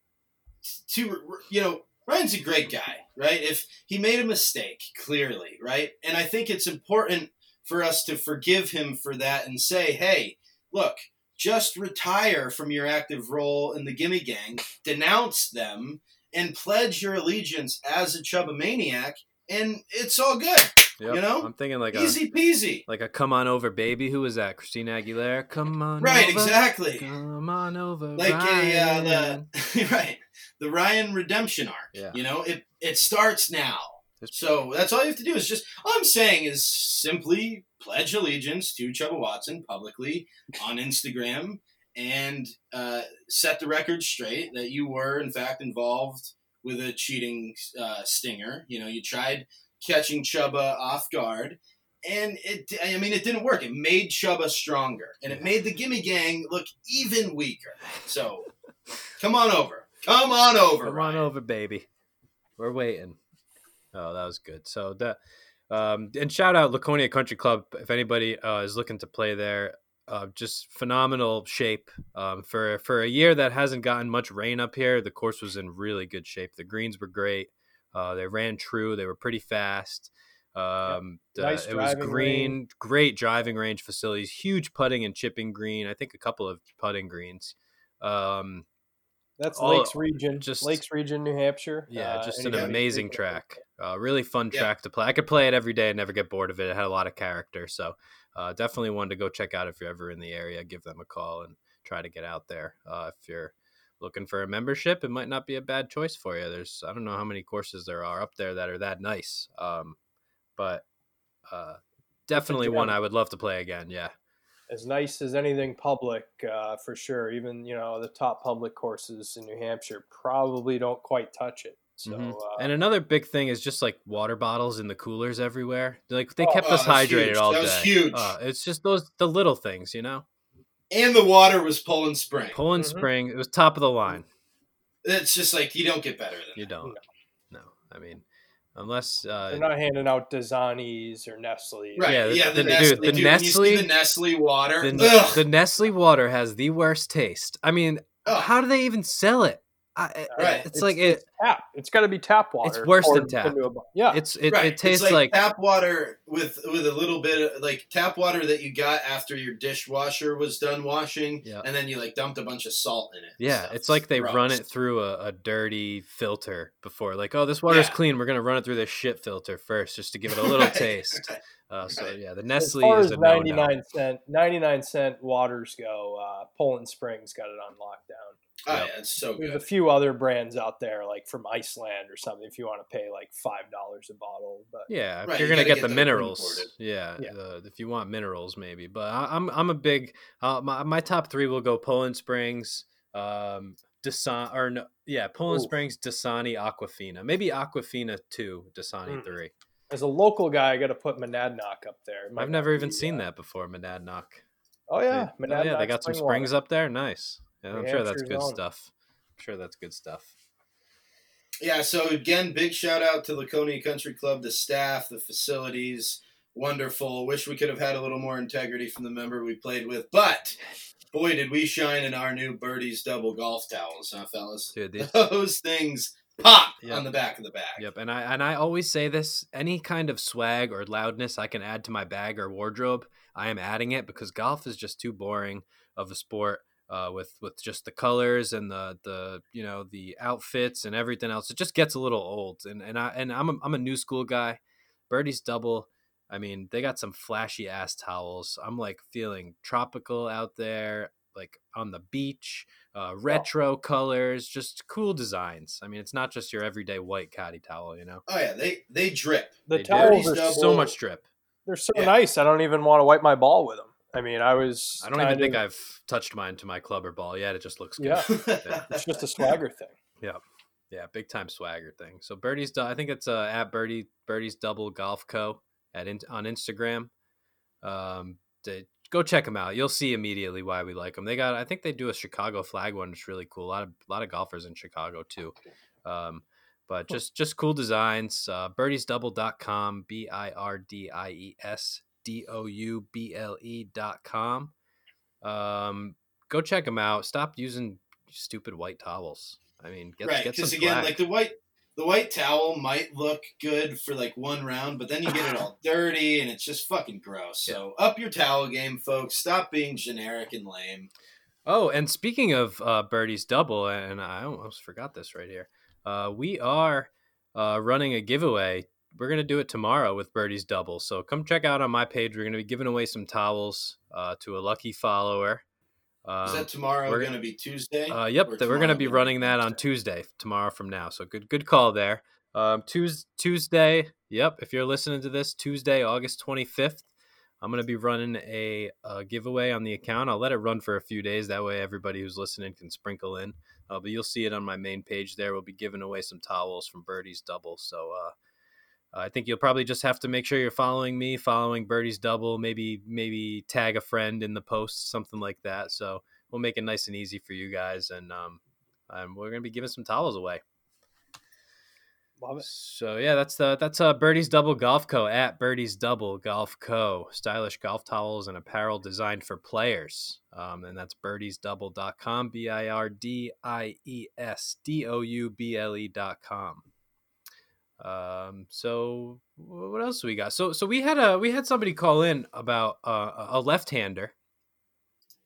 to you know Ryan's a great guy, right? If he made a mistake, clearly, right? And I think it's important for us to forgive him for that and say, hey, look. Just retire from your active role in the Gimme Gang, denounce them, and pledge your allegiance as a Chuba maniac, and it's all good. Yep. You know? I'm thinking like a Easy peasy. like a come on over baby. Who was that? Christina Aguilera. Come on, over. Right, over, exactly. Come on over, Like a uh, the right, the Ryan redemption arc. Yeah. You know, it it starts now. So that's all you have to do is just all I'm saying is simply pledge allegiance to Chuba Watson publicly on Instagram and uh, set the record straight that you were in fact involved with a cheating uh, stinger. You know, you tried catching Chuba off guard. And it, I mean, it didn't work. It made Chuba stronger, and it made the Gimme Gang look even weaker. So, come on over. Come on over. Come Ryan. on over, baby. We're waiting. Oh, that was good. So that, um, and shout out Laconia Country Club if anybody uh, is looking to play there. Uh, just phenomenal shape um, for for a year that hasn't gotten much rain up here. The course was in really good shape. The greens were great. Uh, they ran true. They were pretty fast. Um, the- Nice it was green, great driving range facilities, huge putting and chipping green. I think a couple of putting greens. Um, That's All- Lakes region, just- just Lakes region, New Hampshire. Yeah, Uh, just an amazing track. Uh, really fun Yeah. track to play. I could play it every day and never get bored of it. It had a lot of character, so uh, definitely one to go check out if you're ever in the area. Give them a call and try to get out there. Uh, if you're looking for a membership, it might not be a bad choice for you. There's I don't know how many courses there are up there that are that nice, um, but uh, definitely one. I would love to play again. Yeah. As nice as anything public, uh, for sure. Even you know the top public courses in New Hampshire probably don't quite touch it. So Mhm. uh, and another big thing is just like water bottles in the coolers everywhere. Like they Oh, kept oh, us hydrated huge. all That day. huge. Uh, it's just those the little things, you know. And the water was Poland Spring. Poland Mhm. Spring, it was top of the line. It's just like you don't get better than You that. don't. No, I mean, unless uh, they're not handing out Dasanis or Nestle's. Right? Yeah, Yeah, the- the, dude, Nestle. the dude, Nestle- the Nestle water. the, the Nestle water has the worst taste. I mean, ugh. how do they even sell it? I, Right. It's, like it. tap. It's got to be tap water. It's worse than tap. into a bo- yeah, It's it, right. it tastes it's like, tap water with with a little bit of like tap water that you got after your dishwasher was done washing, Yeah. and then you like dumped a bunch of salt in it. yeah. stuff. It's like they run it through a, a dirty filter before. Like, oh, this water's Yeah. clean. We're gonna run it through this shit filter first, just to give it a little Right. taste. Uh, so yeah, the as Nestle far is as a no ninety nine cent ninety nine cent waters go, uh, Poland Springs got it on lockdown. Oh Yep. yeah, it's so There's a few other brands out there, like from Iceland or something, if you want to pay like five dollars a bottle. But Yeah, if Right, you're you gonna get the get the minerals, imported. yeah, Yeah. The, if you want minerals, maybe. But I, I'm I'm a big uh, my my top three will go Poland Springs, um, Dasani or no, yeah, Poland Ooh. Springs, Dasani, Aquafina, maybe Aquafina two, Dasani Mm. three. as a local guy, I got to put Monadnock up there. I've never even be, seen uh, that before. Monadnock. Oh yeah, They, oh, yeah, they Monadnock got some springs water. up there. Nice. Yeah, I'm sure that's good own. stuff. I'm sure that's good stuff. Yeah. So again, big shout out to Laconia Country Club, the staff, the facilities, wonderful. Wish we could have had a little more integrity from the member we played with, but boy, did we shine in our new Birdies double golf towels, huh, fellas? Dude, these- Those things pop Yep. on the back of the bag. Yep, and I and I always say this: any kind of swag or loudness I can add to my bag or wardrobe, I am adding it because golf is just too boring of a sport. Uh, with with just the colors and the the you know the outfits and everything else, it just gets a little old. And and I and I'm a, I'm a new school guy. Birdie's double. I mean, they got some flashy ass towels. I'm like feeling tropical out there, like on the beach. Uh, retro colors, just cool designs. I mean, it's not just your everyday white caddy towel, you know. Oh yeah, they they drip. The They do. towels are Double- so much drip. they're so Yeah. nice. I don't even want to wipe my ball with them. I mean, I was. I don't even think of- I've touched mine to my clubber ball yet. It just looks good. Yeah. Yeah. It's just a swagger thing. Yeah, yeah, big time swagger thing. So Birdie's, I think it's uh, at Birdie Birdie's Double Golf Co. at in, on Instagram. Um, to, go check them out. You'll see immediately why we like them. They got, I think they do a Chicago flag one. It's really cool. A lot of a lot of golfers in Chicago too. Um, but just just cool designs. Uh, birdiesdouble.com, B I R D I E S D O U B L E dot com. Um, go check them out. Stop using stupid white towels. I mean, get, right, because again, swag. like the white the white towel might look good for like one round, but then you get it all dirty and it's just fucking gross. So up your towel game, folks. Stop being generic and lame. Oh, and speaking of uh, Birdie's double, and I almost forgot this right here. Uh, we are uh, running a giveaway. We're gonna do it tomorrow with Birdie's double. So come check out on my page. We're gonna be giving away some towels uh, to a lucky follower. Um, Is that tomorrow we're going to be Tuesday? uh, yep, th- we're going to be running that on Tuesday, tomorrow from now. So good, good call there. Um, Tues Tuesday, yep. If you're listening to this, Tuesday, August 25th, I'm going to be running a, uh giveaway on the account. I'll let it run for a few days. That way, everybody who's listening can sprinkle in. Uh, but you'll see it on my main page there. We'll be giving away some towels from Birdie's Double. So uh, I think you'll probably just have to make sure you're following me, following Birdie's Double. Maybe maybe tag a friend in the post, something like that. So we'll make it nice and easy for you guys, and um, and we're gonna be giving some towels away. Love it. So yeah, that's the that's uh Birdie's Double Golf Co. at Birdie's Double Golf Co. Stylish golf towels and apparel designed for players. Um, and that's birdiesdouble.com, B I R D I E S D O U B L E dot com. Um, so what else we got? So so we had a we had somebody call in about uh, a left-hander.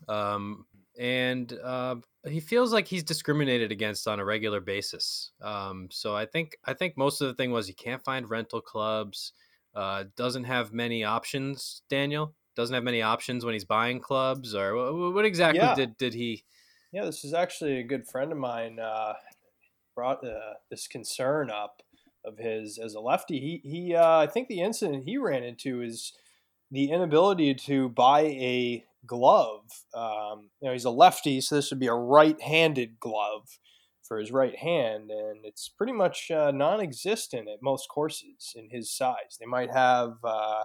Um, and uh, he feels like he's discriminated against on a regular basis. Um, so I think I think most of the thing was he can't find rental clubs, uh, doesn't have many options. Daniel doesn't have many options when he's buying clubs, or what, what exactly Yeah. did did he? Yeah, this is actually a good friend of mine uh, brought uh, this concern up of his as a lefty. He he uh, I think the incident he ran into is the inability to buy a glove. Um, you know, he's a lefty, so this would be a right-handed glove for his right hand, and it's pretty much uh, non-existent at most courses in his size. They might have. Uh,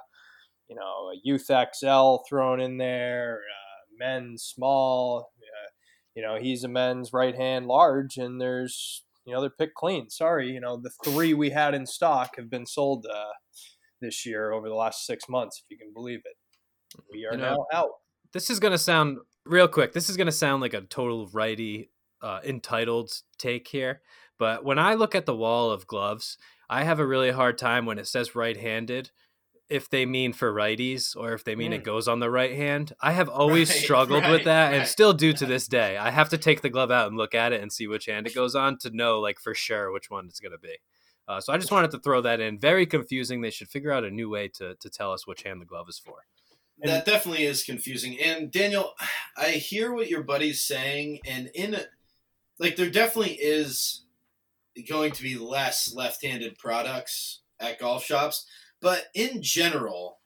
you know, a youth XL thrown in there, uh, small, uh, you know, he's a men's right hand large, and there's, you know, they're picked clean. Sorry, you know, the three we had in stock have been sold uh, this year over the last six months, if you can believe it. We are You know, now out. This is gonna sound real quick. This is gonna sound like a total righty uh, entitled take here, but when I look at the wall of gloves, I have a really hard time when it says right-handed. If they mean for righties or if they mean it Mm. goes on the right hand, I have always Right, struggled with right, that and still do to this day. I have to take the glove out and look at it and see which hand it goes on to know, like, for sure which one it's going to be. Uh, so I just wanted to throw that in. Very confusing. They should figure out a new way to, to tell us which hand the glove is for. that definitely is confusing. And Daniel, I hear what your buddy's saying, and in like there definitely is going to be less left-handed products at golf shops, but in general,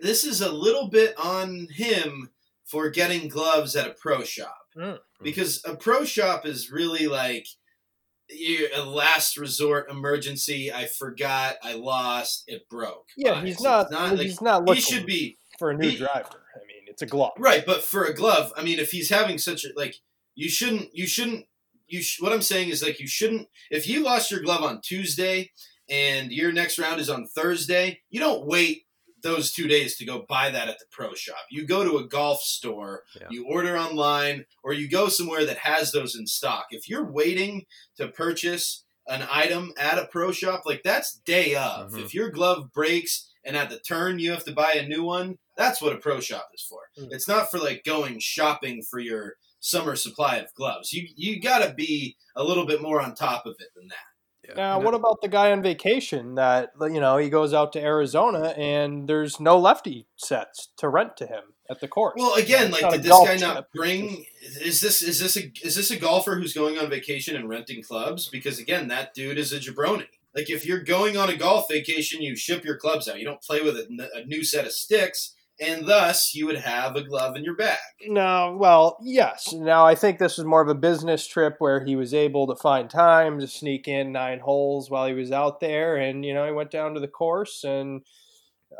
this is a little bit on him for getting gloves at a pro shop Mm. because a pro shop is really like a last resort emergency. I forgot, I lost, it broke. Yeah, he's not. like- he's not he should be for a new he- driver. I mean, it's a glove. Right, but for a glove, I mean, if he's having such a like, you shouldn't, you shouldn't, you. Sh- what I'm saying is like, you shouldn't. If you lost your glove on Tuesday and your next round is on Thursday, you don't wait those two days to go buy that at the pro shop. You go to a golf store, Yeah. you order online, or you go somewhere that has those in stock. If you're waiting to purchase an item at a pro shop, like that's day of. Mhm. If your glove breaks and at the turn you have to buy a new one, that's what a pro shop is for. Mm. It's not for like going shopping for your summer supply of gloves. You you got to be a little bit more on top of it than that. Yeah. Now, what about the guy on vacation that you know he goes out to Arizona and there's no lefty sets to rent to him at the course? Well, again, like did this golf guy trip. not bring? Is this is this a is this a golfer who's going on vacation and renting clubs? Because again, that dude is a jabroni. Like if you're going on a golf vacation, you ship your clubs out. You don't play with a new set of sticks, and thus you would have a glove in your bag. No, well, yes. Now I think this was more of a business trip where he was able to find time to sneak in nine holes while he was out there, and you know he went down to the course and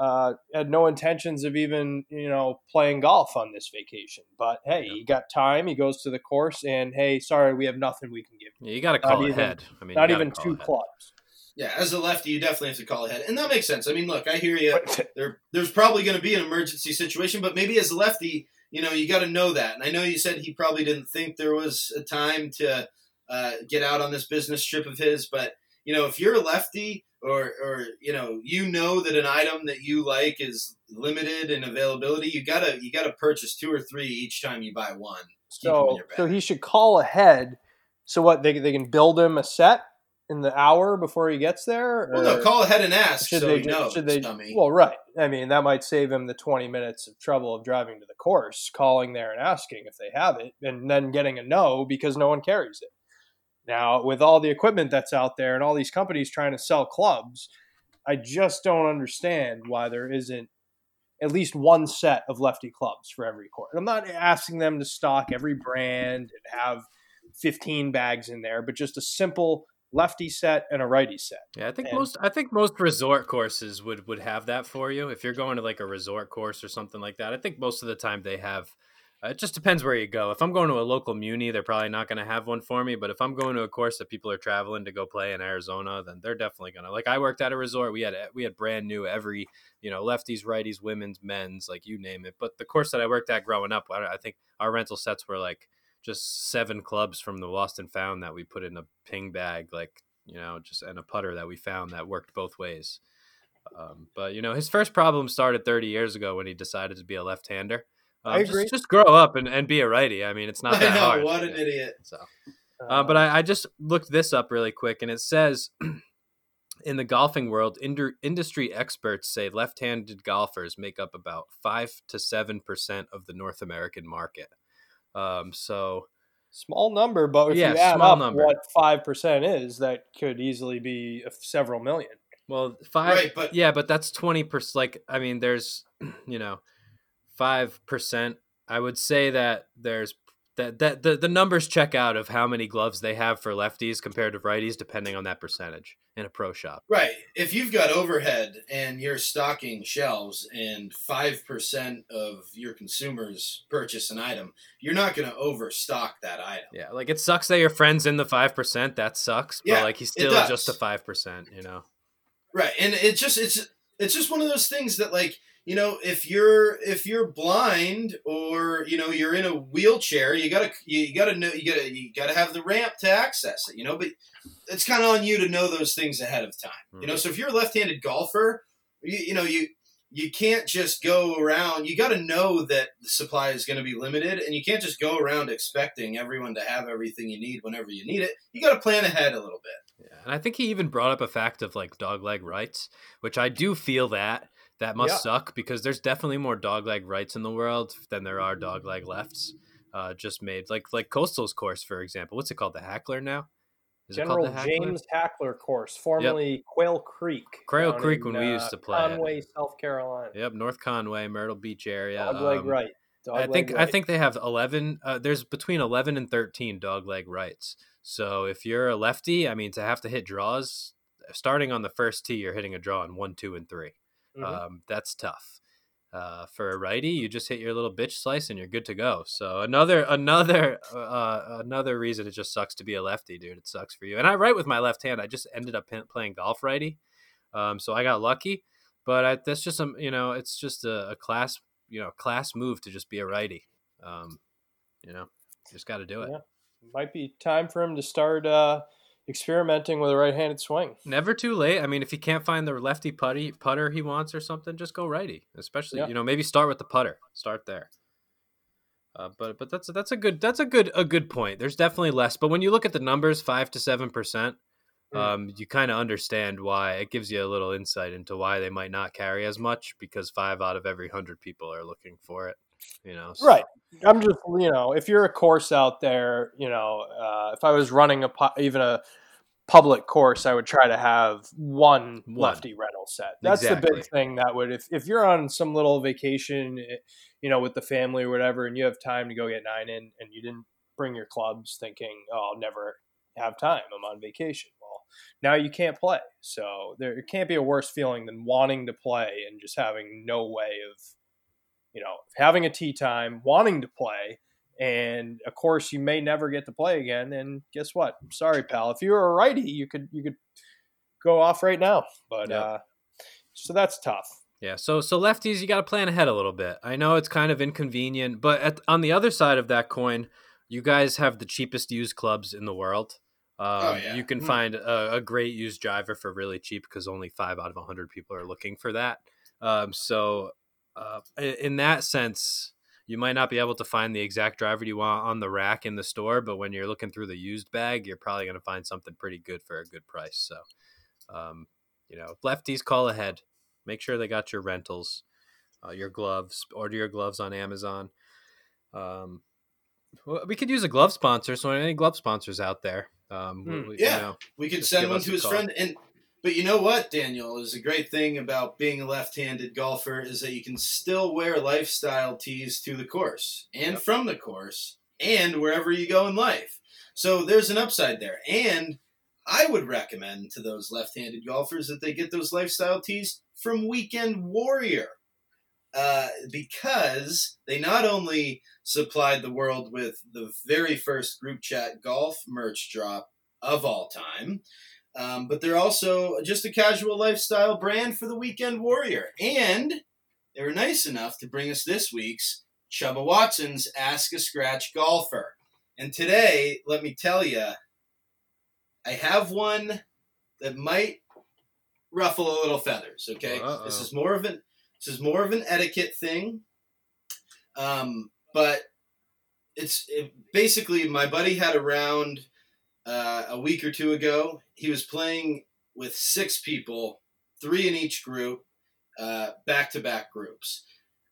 uh, had no intentions of even you know playing golf on this vacation. But hey, Yeah. he got time. He goes to the course, and hey, sorry, we have nothing we can give. you. Yeah, you got to Not call even- ahead. I mean, Not even two ahead. clubs. Yeah, as a lefty, you definitely have to call ahead, and that makes sense. I mean, look, I hear you. There there's probably going to be an emergency situation, but maybe as a lefty, you know, you got to know that. And I know you said he probably didn't think there was a time to uh, get out on this business trip of his, but you know, if you're a lefty or or you know, you know that an item that you like is limited in availability, you gotta you gotta purchase two or three each time you buy one. Keep 'em in So, so he should call ahead. So what they they can build him a set in the hour before he gets there. Well, no, call ahead and ask should so they he ju- should they dummy. well right i mean that might save him the 20 minutes of trouble of driving to the course calling there and asking if they have it and then getting a no because no one carries it now with all the equipment that's out there and all these companies trying to sell clubs i just don't understand why there isn't at least one set of lefty clubs for every court And i'm not asking them to stock every brand and have 15 bags in there but just a simple lefty set and a righty set Yeah, I think And- most I think most resort courses would would have that for you. If you're going to like a resort course or something like that, I think most of the time they have. Uh, it just depends where you go. If I'm going to a local muni, they're probably not going to have one for me. But if I'm going to a course that people are traveling to go play in Arizona, then they're definitely going to. Like I worked at a resort, we had we had brand new every you know lefties, righties, women's, men's, like you name it. But the course that I worked at growing up, I, I think our rental sets were like just seven clubs from the lost and found that we put in a ping bag, like you know, just and a putter that we found that worked both ways. Um, but you know, his first problem started 30 years ago when he decided to be a left-hander. I Um, agree. Just, just grow up and, and be a righty. I mean, it's not that know, hard. what an idiot. So, uh, but I, I just looked this up really quick, and it says in the golfing world, indu- industry experts say left-handed golfers make up about five to seven percent of the North American market. Um, so small number, but if Yeah, you add small up number. what five percent is, that could easily be several million. Well, five. Right, but- yeah, but that's twenty percent. Like, I mean, there's, you know, five percent. I would say that there's that that the, the numbers check out of how many gloves they have for lefties compared to righties, depending on that percentage in a pro shop. Right. If you've got overhead and you're stocking shelves and 5% of your consumers purchase an item, you're not going to overstock that item. Yeah, like it sucks that your friend's in the five percent. That sucks. But Yeah, like he's still just a five percent. You know. Right. And it's just it's it's just one of those things that like, you know, if you're if you're blind or, you know, you're in a wheelchair, you got to you got to know you got to you got to have the ramp to access it, you know, but it's kind of on you to know those things ahead of time. You know, hmm. so if you're a left-handed golfer, you, you know, you you can't just go around. You got to know that the supply is going to be limited, and you can't just go around expecting everyone to have everything you need whenever you need it. You got to plan ahead a little bit. Yeah, and I think he even brought up a fact of like dogleg rights, which I do feel that that must Yeah. suck because there's definitely more dogleg rights in the world than there are dogleg lefts. Uh, just made like like Coastal's course, for example. What's it called? The Hackler now? Is it General called the Hackler? James Hackler course, formerly Quail Creek. Quail Creek in, when we used uh, to play it. Conway, South Carolina. Yep, North Conway, Myrtle Beach area. Dogleg um, right. I Dogleg think I right. think they have eleven. Uh, there's between eleven and thirteen dogleg rights. So if you're a lefty, I mean, to have to hit draws, starting on the first tee, you're hitting a draw in one, two, and 3 Mhm. Um, that's tough. Uh, for a righty, you just hit your little bitch slice and you're good to go. So another another uh, another reason it just sucks to be a lefty, dude. It sucks for you. And I write with my left hand. I just ended up playing golf righty, um, so I got lucky. But I, that's just some, you know, it's just a, a class, you know, class move to just be a righty. Um, you know, just got to do it. Yeah. Might be time for him to start uh, experimenting with a right-handed swing. Never too late. I mean, if he can't find the lefty putty putter he wants or something, just go righty. Especially, Yeah. you know, maybe start with the putter. Start there. Uh, but but that's that's a good that's a good a good point. There's definitely less, but when you look at the numbers, five to seven percent, Mm. um, you kind of understand why. It gives you a little insight into why they might not carry as much because five out of every hundred people are looking for it. You know, so- Right. I'm just, you know, if you're a course out there, you know, uh, if I was running a pu- even a public course, I would try to have one, One. lefty rental set. That's the big thing that would, if, if you're on some little vacation, eh, you know, with the family or whatever, and you have time to go get nine in and you didn't bring your clubs thinking, oh, I'll never have time. I'm on vacation. Well, now you can't play. So there it can't be a worse feeling than wanting to play and just having no way of you know, having a tee time, wanting to play, and of course you may never get to play again. And guess what? Sorry, pal. If you were a righty, you could you could go off right now. But Yep. uh, so that's tough. Yeah, so so lefties, you got to plan ahead a little bit. I know it's kind of inconvenient, but at, on the other side of that coin, you guys have the cheapest used clubs in the world. Um, Oh, yeah. You can Hmm. find a, a great used driver for really cheap because only five out of a hundred people are looking for that. Um, so, uh, in that sense, you might not be able to find the exact driver you want on the rack in the store, but when you're looking through the used bag, you're probably going to find something pretty good for a good price. So, um, you know, lefties call ahead make sure they got your rentals, uh, your gloves. Order your gloves on Amazon. Um, well, we could use a glove sponsor. So any glove sponsors out there, um, we- Hmm. we- Yeah. you know, We could send one to his call. friend and but you know what, Daniel, is a great thing about being a left-handed golfer is that you can still wear lifestyle tees to the course and Yep. from the course and wherever you go in life. So there's an upside there. And I would recommend to those left-handed golfers that they get those lifestyle tees from Weekend Warrior. Uh, because they not only supplied the world with the very first group chat golf merch drop of all time, um, but they're also just a casual lifestyle brand for the weekend warrior. And they were nice enough to bring us this week's Chuba Watson's Ask a Scratch Golfer. And today, let me tell you, I have one that might ruffle a little feathers. Okay, Uh-oh. this is more of an this is more of an etiquette thing. Um, but it's it, basically my buddy had a round uh, a week or two ago. He was playing with six people, three in each group, back to back groups.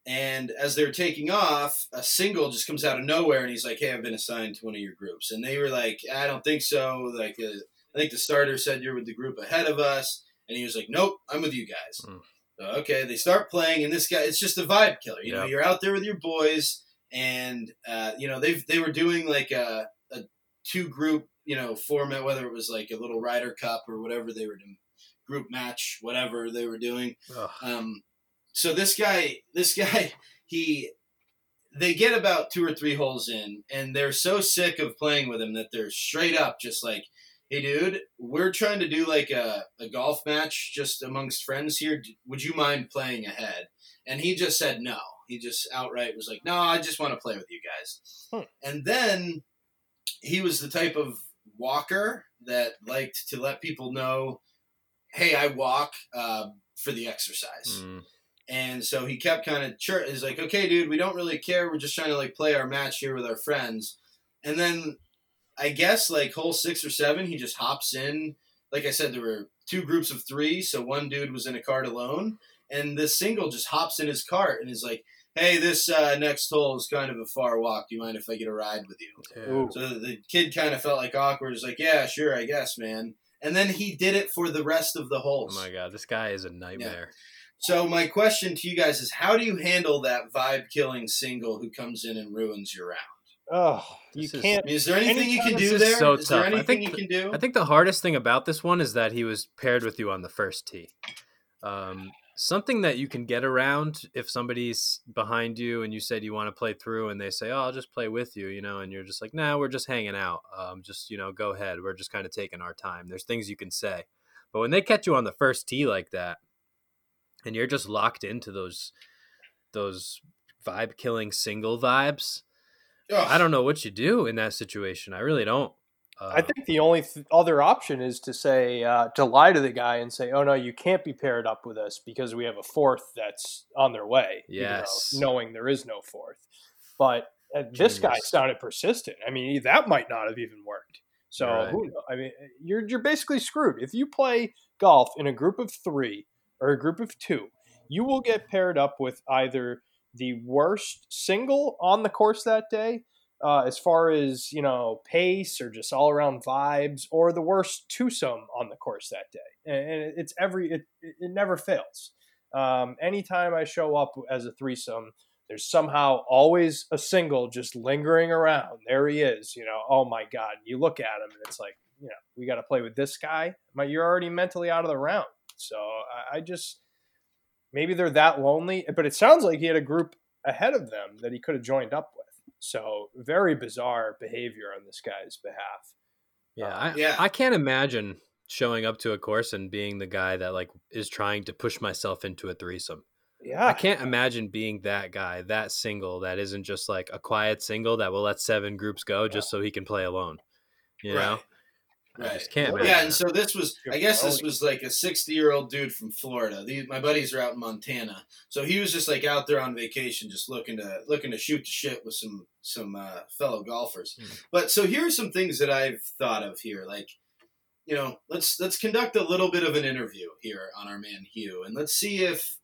And as they're taking off, a single just comes out of nowhere, and he's like, "Hey, I've been assigned to one of your groups." And they were like, "I don't think so." Like, uh, I think the starter said you're with the group ahead of us, and he was like, "Nope, I'm with you guys." Mm. So, okay, they start playing, and this guy, it's just a vibe killer. You know, you're out there with your boys, and uh, you know they they were doing like a, a two group you know format, whether it was like a little Ryder Cup or whatever they were doing, group match, whatever they were doing. Um, so this guy, this guy, he, they get about two or three holes in, and they're so sick of playing with him that they're straight up just like, "Hey, dude, we're trying to do like a, a golf match just amongst friends here. Would you mind playing ahead?" And he just said no. He just outright was like, "No, I just want to play with you guys." Hmm. And then he was the type of walker that liked to let people know, "Hey, I walk uh, for the exercise." Mm. And so he kept kind of chir- He's like, okay, dude, we don't really care. We're just trying to like play our match here with our friends. And then I guess like hole six or seven, he just hops in. Like I said, there were two groups of three, so one dude was in a cart alone, and this single just hops in his cart and is like, "Hey, this uh, next hole is kind of a far walk. Do you mind if I get a ride with you?" Yeah. Ooh. So the kid kind of felt like awkward. He's like, "Yeah, sure, I guess, man." And then he did it for the rest of the holes. Oh my god, this guy is a nightmare. Yeah. So my question to you guys is, how do you handle that vibe killing single who comes in and ruins your round? Oh, you This is- can't. I mean, is there anything you can do this is there? so Is there tough. I anything think you the- can do? I think the hardest thing about this one is that he was paired with you on the first tee. Um, something that you can get around if somebody's behind you and you said you want to play through and they say, "Oh, I'll just play with you," you know, and you're just like, "Nah, we're just hanging out. Um, just you know, go ahead. We're just kind of taking our time." There's things you can say, but when they catch you on the first tee like that, and you're just locked into those those vibe killing single vibes, Ugh. I don't know what you do in that situation. I really don't. Uh, I think the only th- other option is to say uh, to lie to the guy and say, "Oh no, you can't be paired up with us because we have a fourth that's on their way." even though Yes. knowing there is no fourth. But uh, this guy sounded persistent. I mean, that might not have even worked. So Right. who I mean, you're you're basically screwed if you play golf in a group of three or a group of two. You will get paired up with either the worst single on the course that day, uh, as far as you know pace or just all around vibes, or the worst twosome on the course that day. And, it's every it, it it never fails. Um, anytime I show up as a threesome, there's somehow always a single just lingering around. There he is. You know, oh my god! You look at him and it's like, you know, we got to play with this guy. But you're already mentally out of the round. So I, I just maybe they're that lonely. But it sounds like he had a group ahead of them that he could have joined up with. So very bizarre behavior on this guy's behalf. Yeah, Uh, I, yeah. I can't imagine showing up to a course and being the guy that like is trying to push myself into a threesome. Yeah, I can't imagine being that guy, that single that isn't just like a quiet single that will let seven groups go just so he can play alone. You know, Right. I just can't. Yeah, yeah, and so this was, I guess this was like a 60 year old dude from Florida. These, my buddies are out in Montana, so he was just like out there on vacation, just looking to looking to shoot the shit with some some uh, fellow golfers. Hmm. But so here are some things that I've thought of here, like you know, let's let's conduct a little bit of an interview here on our man Hugh, and let's see if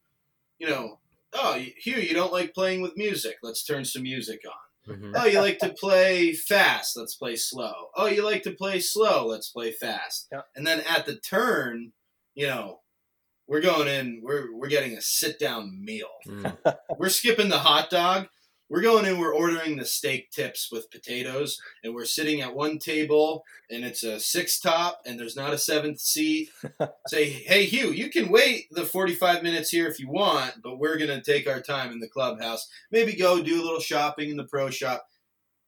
you know. Oh, Hugh, you don't like playing with music. Let's turn some music on. Mhm. Oh, you like to play fast? Let's play slow. Oh, you like to play slow? Let's play fast. Yeah. And then at the turn, you know, we're going in. We're we're getting a sit down meal. Mm. We're skipping the hot dog. We're going in. We're ordering the steak tips with potatoes, and we're sitting at one table, and it's a six top, and there's not a seventh seat. Say, hey Hugh, you can wait the forty five minutes here if you want, but we're gonna take our time in the clubhouse. Maybe go do a little shopping in the pro shop.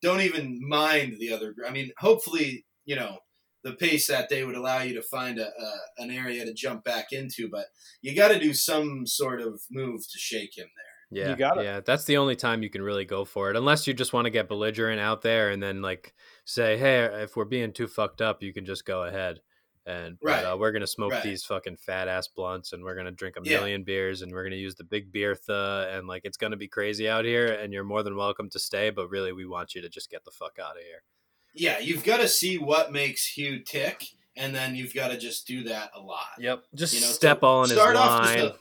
Don't even mind the other. I mean, hopefully, you know, the pace that day would allow you to find a, a an area to jump back into, but you got to do some sort of move to shake him there. Yeah, got it. yeah. That's the only time you can really go for it, unless you just want to get belligerent out there and then like say, "Hey, if we're being too fucked up, you can just go ahead." and Right. but, uh, we're gonna smoke Right. these fucking fat ass blunts, and we're gonna drink a Yeah. million beers, and we're gonna use the big beer th, and like it's gonna be crazy out here, and you're more than welcome to stay, but really we want you to just get the fuck out of here. Yeah, you've got to see what makes Hugh tick, and then you've got to just do that a lot. Yep, just You know, step so on his start off just line.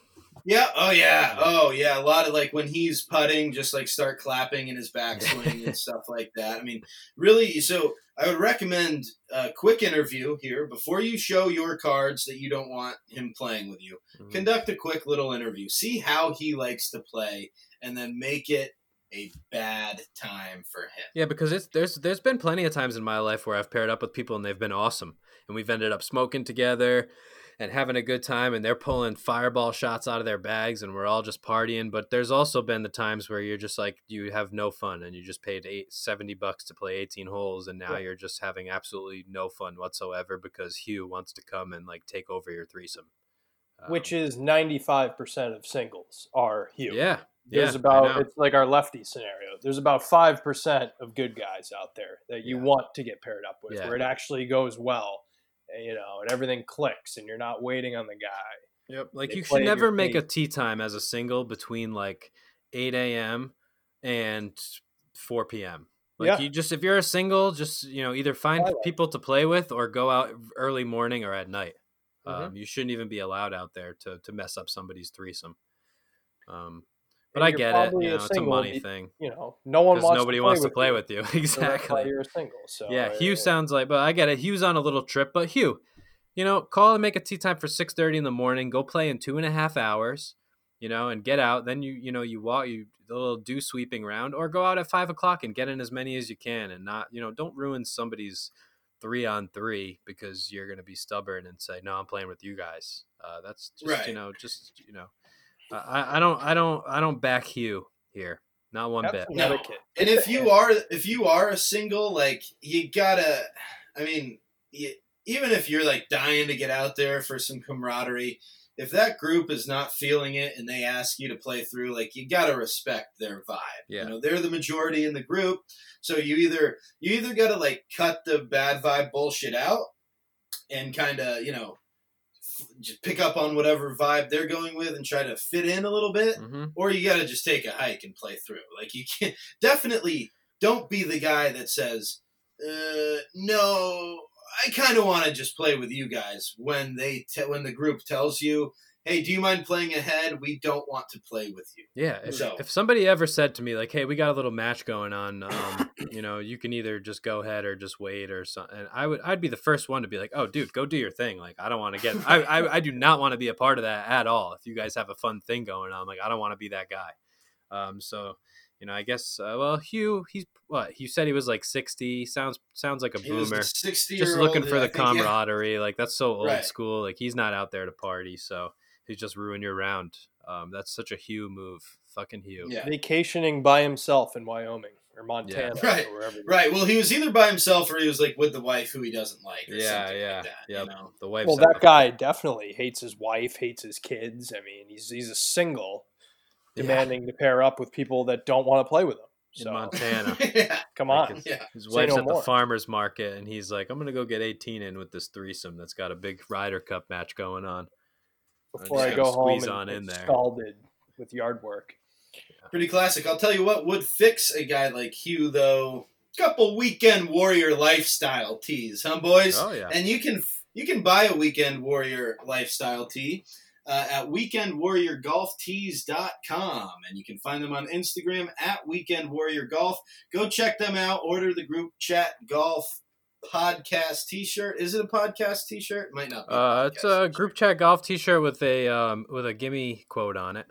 Yeah. Oh yeah. Oh yeah. A lot of like when he's putting, just like start clapping in his backswing and stuff like that. I mean, really. So I would recommend a quick interview here before you show your cards that you don't want him playing with you. Mhm. Conduct a quick little interview. See how he likes to play, and then make it a bad time for him. Yeah, because it's there's there's been plenty of times in my life where I've paired up with people and they've been awesome, and we've ended up smoking together and having a good time, and they're pulling fireball shots out of their bags, and we're all just partying. But there's also been the times where you're just like you have no fun, and you just paid eight, 70 bucks to play 18 holes, and now Yeah. you're just having absolutely no fun whatsoever because Hugh wants to come and like take over your threesome, which Um, is 95% of singles are Hugh. yeah, There's yeah, about it's like our lefty scenario. There's about five percent of good guys out there that you Yeah. want to get paired up with, Yeah. where it actually goes well, you know, and everything clicks, and you're not waiting on the guy. Yep. Like They you should never make a tee time as a single between like 8 a.m. and 4 p.m. Like Yeah. you just if you're a single, just you know either find Twilight. people to play with or go out early morning or at night. Mhm. Um, you shouldn't even be allowed out there to to mess up somebody's threesome. Um, but I get it. probably You know, it's a money be- thing You know, no one wants nobody to wants to with play you. with you. So exactly. you're single. So Yeah, Hugh uh, sounds like, but I get it. Hugh's on a little trip, but Hugh, you know, call and make a tee time for six thirty in the morning. Go play in two and a half hours, you know, and get out. Then you, you know, you walk, you the little do sweeping round, or go out at five o'clock and get in as many as you can, and not, you know, don't ruin somebody's three on three because you're gonna be stubborn and say, no, I'm playing with you guys. Uh, that's just, Right. you know, just you know, I, I don't, I don't, I don't back Hugh here, not one Have bit. No. And if you are if you are a single, like you gotta, I mean, you, even if you're like dying to get out there for some camaraderie, if that group is not feeling it and they ask you to play through, like you gotta respect their vibe. Yeah. You know, they're the majority in the group, so you either you either gotta like cut the bad vibe bullshit out and kind of you know f- just pick up on whatever vibe they're going with and try to fit in a little bit hmm or you got to just take a hike and play through. Like you can definitely don't be the guy that says, uh, "No, I kind of want to just play with you guys." When they te- when the group tells you, "Hey, do you mind playing ahead? We don't want to play with you." Yeah, if, So- if somebody ever said to me like, "Hey, we got a little match going on, um, you know, you can either just go ahead or just wait or something," and I would, I'd be the first one to be like, "Oh, dude, go do your thing." Like, I don't want to get, I, I, I do not want to be a part of that at all. If you guys have a fun thing going on, like, I don't want to be that guy. Um, so, you know, I guess, uh, well, Hugh, he's what? You said he was like sixty. Sounds sounds like a He boomer. sixty Just looking for the camaraderie. Like that's so old Right. school. Like he's not out there to party, so he's just ruin your round. Um, that's such a Hugh move. Fucking Hugh. Yeah. vacationing by himself in Wyoming or Montana Right, or wherever. Right. Well, he was either by himself or he was like with the wife who he doesn't like. Or Yeah, yeah, Like that, yeah. You know? The wife's Well, that guy definitely hates his wife, hates his kids. I mean, he's he's a single, Yeah. demanding to pair up with people that don't want to play with him. in Montana. yeah. come Like on, his, Yeah. his wife's no at the farmer's market, and he's like, "I'm gonna go get 18 in with this threesome that's got a big Ryder Cup match going on." Before I go home squeeze and on in there. scalded with yard work. Pretty classic. I'll tell you what would fix a guy like Hugh though. Couple weekend warrior lifestyle tees, huh, boys? Oh yeah. And you can you can buy a weekend warrior lifestyle tee uh, at weekendwarriorgolftees.com and you can find them on Instagram at Weekend Warrior Golf. Go check them out. Order the group chat golf podcast T-shirt. Is it a podcast T-shirt? Might not be. Uh, it's podcast a t-shirt. group chat golf T-shirt with a um, with a gimme quote on it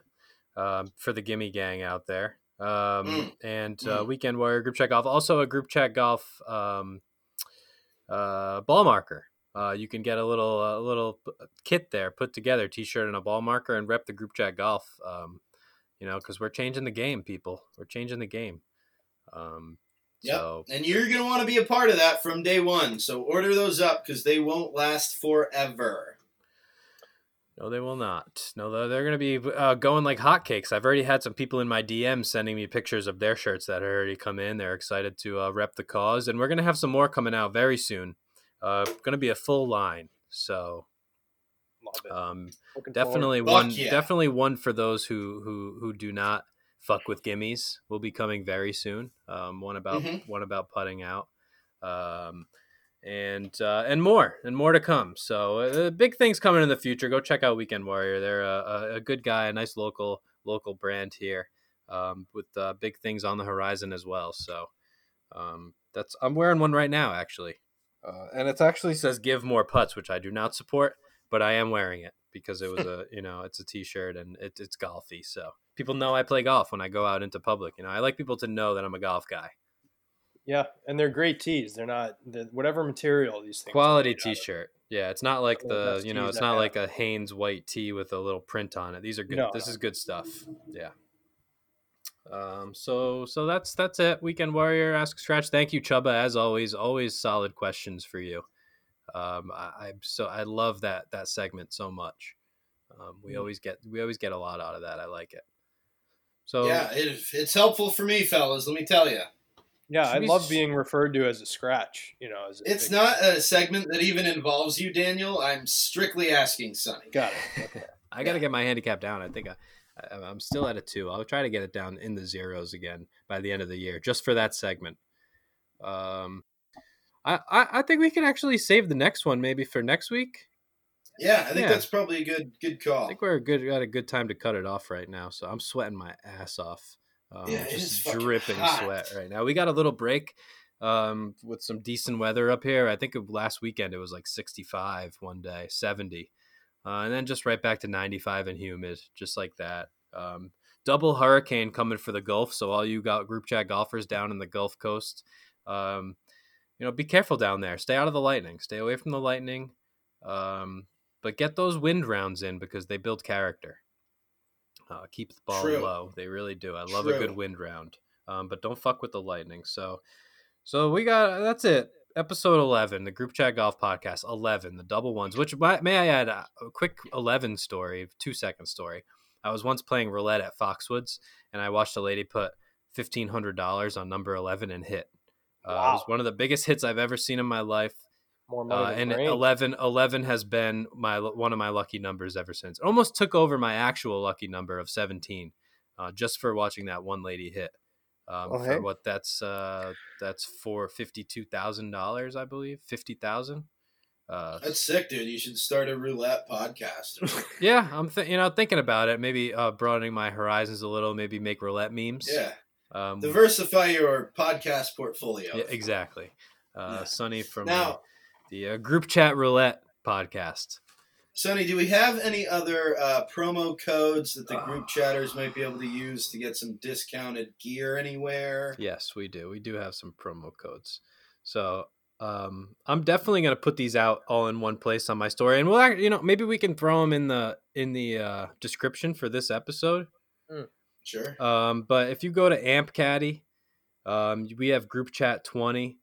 um, for the gimme gang out there. Um, Mm. And uh, Mm. weekend warrior group chat golf, also a group chat golf um, uh, ball marker. Uh, you can get a little a little kit there put together, T-shirt and a ball marker, and rep the group chat golf. Um, you know, because we're changing the game, people. We're changing the game. Um, Yep. So And you're going to want to be a part of that from day one. So order those up because they won't last forever. No, they will not. No, they're, they're going to be uh, going like hotcakes. I've already had some people in my DMs sending me pictures of their shirts that had already come in. They're excited to uh, rep the cause, and we're going to have some more coming out very soon. Uh, going to be a full line. So um, Looking forward. definitely one yeah. definitely one for those who who who do not fuck with gimmies will be coming very soon um one about Mhm. one about putting out um and uh and more and more to come. So uh, big things coming in the future. Go check out weekend warrior. They're a, a, a good guy a nice local local brand here um with uh, big things on the horizon as well. So um that's i'm wearing one right now actually. Uh, and it actually says give more putts which i do not support but I am wearing it because it was a you know it's a t-shirt and it, it's golfy. So people know I play golf when I go out into public. You know I like people to know that I'm a golf guy. Yeah, and they're great tees. They're not the, whatever material these things. Quality t-shirt. Yeah, it's not like the the you know it's not like a Hanes white tee with a little print on it. These are good. No, this no. is good stuff. Yeah. Um. So so that's that's it. Weekend Warrior Ask Scratch. Thank you, Chuba. As always, always solid questions for you. Um. I, I'm so I love that that segment so much. Um. We Mm. always get we always get a lot out of that. I like it. So Yeah, it, it's helpful for me, fellas. Let me tell you. Yeah, I love being referred to as a scratch. You know, as a It's big- not a segment that even involves you, Daniel. I'm strictly asking Sonny. Got it. Okay. I got to Yeah. get my handicap down. I think I, I, I'm still at a two. I'll try to get it down in the zeros again by the end of the year, just for that segment. Um, I, I, I think we can actually save the next one maybe for next week. Yeah, I think Yeah. that's probably a good good call. I think we're a good got a good time to cut it off right now. So I'm sweating my ass off. Um, Yeah, just dripping sweat right now. We got a little break um, with some decent weather up here. I think of last weekend it was like 65 one day, 70, uh, and then just right back to 95 and humid, just like that. Um, double hurricane coming for the Gulf. So all you got group chat golfers down in the Gulf Coast, um, you know, be careful down there. Stay out of the lightning. Stay away from the lightning. Um, but get those wind rounds in because they build character. Uh, keep the ball True. low. They really do. I love a good wind round. Um, but don't fuck with the lightning. So, so we got that's it. Episode eleven, the group chat golf podcast. Eleven, the double ones. Which may may I add a a quick eleven story, two second story. I was once playing roulette at Foxwoods, and I watched a lady put fifteen hundred dollars on number eleven and hit. Uh, It was one of the biggest hits I've ever seen in my life. More money Uh, and brains. 11, 11 has been my one of my lucky numbers ever since. It almost took over my actual lucky number of 17 uh, just for watching that one lady hit. Um, Well, for what that's uh, that's for $52,000, I believe. 50000 uh, That's sick, dude. You should start a roulette podcast. yeah, I'm th- you know thinking about it. Maybe uh, broadening my horizons a little. Maybe make roulette memes. yeah, um, diversify your podcast portfolio. yeah, exactly. Uh, Yeah. Sonny from Now- the, the uh, group chat roulette podcast. Sonny, do we have any other uh, promo codes that the Ah. group chatters might be able to use to get some discounted gear anywhere? Yes, we do. We do have some promo codes. So um, I'm definitely going to put these out all in one place on my story, and we'll, act- you know, maybe we can throw them in the in the uh, description for this episode. Sure. Um, but if you go to Amp Caddy, um, we have group chat 20.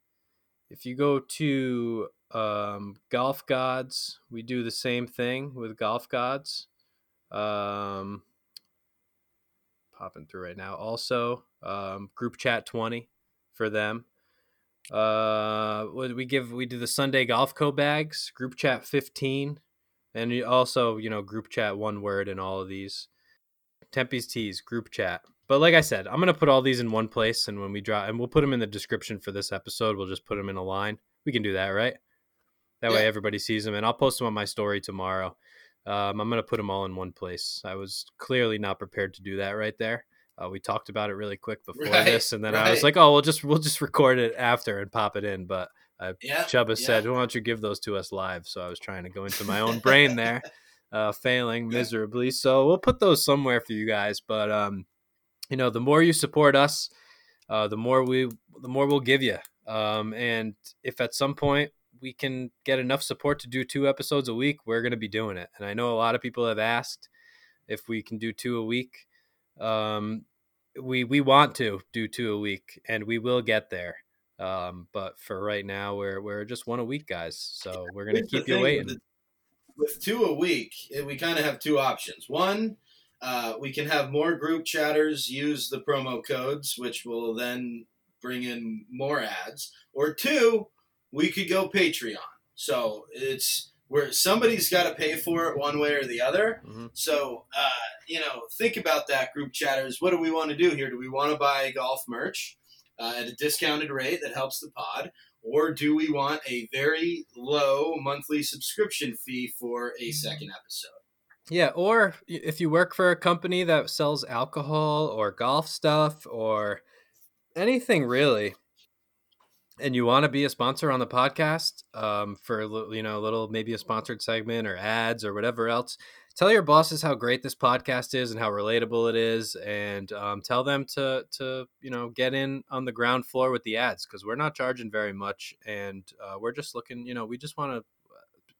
If you go to um, Golf Gods, we do the same thing with Golf Gods. Um, popping through right now. Also, um, group chat 20 for them. Uh, we give we do the Sunday Golf Co bags, group chat 15, and also you know group chat one word in all of these. Tempe's Tees group chat. But like I said, I'm gonna put all these in one place, and when we draw, and we'll put them in the description for this episode. We'll just put them in a line. We can do that, right? That way everybody sees them, and I'll post them on my story tomorrow. Um, I'm gonna put them all in one place. I was clearly not prepared to do that right there. Uh, we talked about it really quick before Right, this, and then I was like, "Oh, we'll just we'll just record it after and pop it in." But uh, Yeah. Chuba yeah. said, "Why don't you give those to us live?" So I was trying to go into my own brain there, uh, failing miserably. So we'll put those somewhere for you guys. But um, you know, the more you support us, uh, the more we the more we'll give you. Um, and if at some point we can get enough support to do two episodes a week, we're going to be doing it. And I know a lot of people have asked if we can do two a week. Um, we we want to do two a week, and we will get there. Um, but for right now, we're we're just one a week, guys. So we're gonna Here's keep you waiting. The- with two a week, eh, we kind of have two options. One, uh, we can have more group chatters use the promo codes, which will then bring in more ads. Or two, we could go Patreon. So it's where somebody's got to pay for it one way or the other. hmm So, uh, you know, think about that, group chatters. What do we want to do here? Do we want to buy golf merch uh, at a discounted rate that helps the pod? Or do we want a very low monthly subscription fee for a second episode? Yeah, or if you work for a company that sells alcohol or golf stuff or anything really, and you want to be a sponsor on the podcast um, for you know a little maybe a sponsored segment or ads or whatever else, tell your bosses how great this podcast is and how relatable it is, and um, tell them to to you know get in on the ground floor with the ads because we're not charging very much, and uh, we're just looking you know we just want to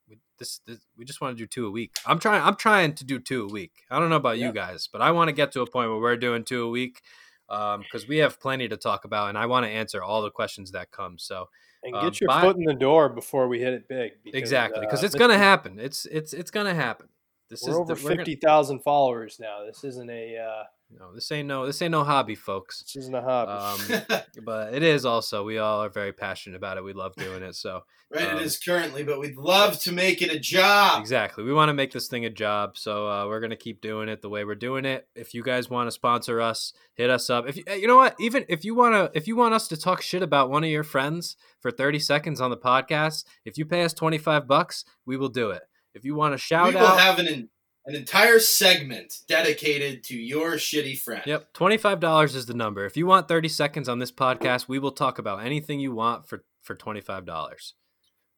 we, this, this we just want to do two a week. I'm trying I'm trying to do two a week. I don't know about Yeah. you guys, but I want to get to a point where we're doing two a week because we have plenty to talk about, and I want to answer all the questions that come. So And Um, get your foot in the door before we hit it big. because, exactly, because uh, it's gonna happen. It's it's it's gonna happen. This We're is over the, we're gonna- fifty thousand followers now. This isn't a uh, no, this ain't no this ain't no hobby, folks. this isn't a hobby. Um, but it is also. We all are very passionate about it. We love doing it. So right, um, it is currently, but we'd love to make it a job. Exactly. We want to make this thing a job, so uh, we're gonna keep doing it the way we're doing it. If you guys want to sponsor us, hit us up. If you, you know what, even if you want to, if you want us to talk shit about one of your friends for thirty seconds on the podcast, if you pay us twenty five bucks, we will do it. If you want to shout out we will out, have an an entire segment dedicated to your shitty friend. yep, twenty five dollars is the number. If you want thirty seconds on this podcast, we will talk about anything you want for for twenty five dollars.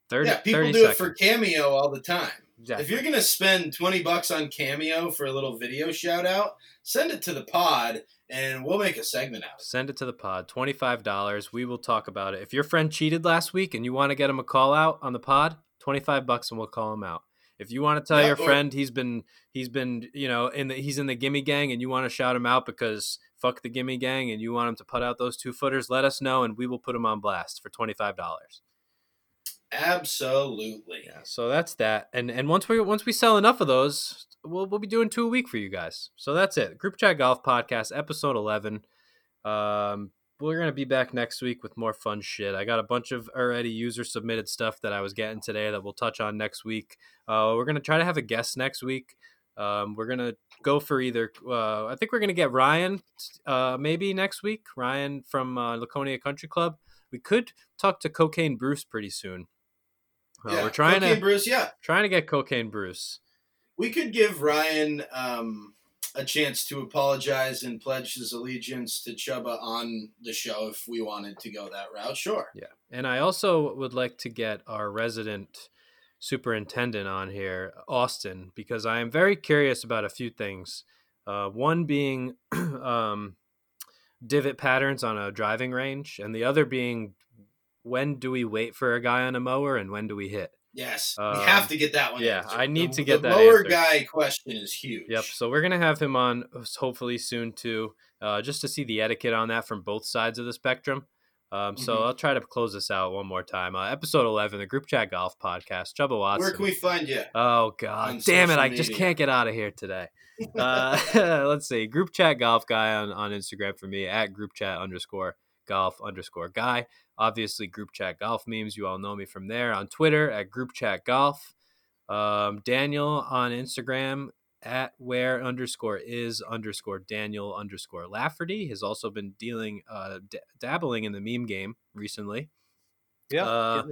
30, Yeah, people 30 do it for Cameo all the time. Exactly. If you're gonna spend twenty bucks on Cameo for a little video shout out, send it to the pod and we'll make a segment out. of it. Send it to the pod. $25. We will talk about it. If your friend cheated last week and you want to get him a call out on the pod, 25 bucks and we'll call him out. If you want to tell Yeah, your or- friend he's been he's been, you know, in the he's in the gimme gang and you want to shout him out because fuck the gimme gang and you want him to put out those two footers, let us know and we will put him on blast for $25. Absolutely. Yeah, so that's that. And and once we once we sell enough of those, we'll we'll be doing two a week for you guys. So that's it. Group Chat Golf Podcast, episode eleven. Um, we're gonna be back next week with more fun shit. I got a bunch of already user submitted stuff that I was getting today that we'll touch on next week. Uh, we're gonna try to have a guest next week. Um, we're gonna go for either. Uh, I think we're gonna get Ryan, uh, maybe next week. Ryan from uh, Laconia Country Club. We could talk to Cocaine Bruce pretty soon. Uh, yeah, we're trying Cocaine to Bruce, yeah. trying to get Cocaine Bruce. We could give Ryan um, a chance to apologize and pledge his allegiance to Chuba on the show if we wanted to go that route. Sure. Yeah, and I also would like to get our resident superintendent on here, Austin, because I am very curious about a few things. Uh, one being um, divot patterns on a driving range, and the other being when do we wait for a guy on a mower and when do we hit? Yes, Um, we have to get that one. yeah, answered. I need The- to get the that lower answered. guy question is huge. Yep. So we're gonna have him on uh, hopefully soon too, uh, just to see the etiquette on that from both sides of the spectrum. Um, so Mhm. I'll try to close this out one more time. Uh, episode eleven, the Group Chat Golf Podcast. Chuba Watson. Where can we find you? Oh God, damn it! I just can't get out of here today. Uh, let's see, Group Chat Golf Guy on on Instagram for me at Group Chat underscore Golf underscore Guy. Obviously, Group Chat Golf memes. You all know me from there. On Twitter at Group Chat Golf. Um, Daniel on Instagram at where underscore is underscore Daniel underscore Lafferty has also been dealing uh, d- dabbling in the meme game recently. Yeah, Uh.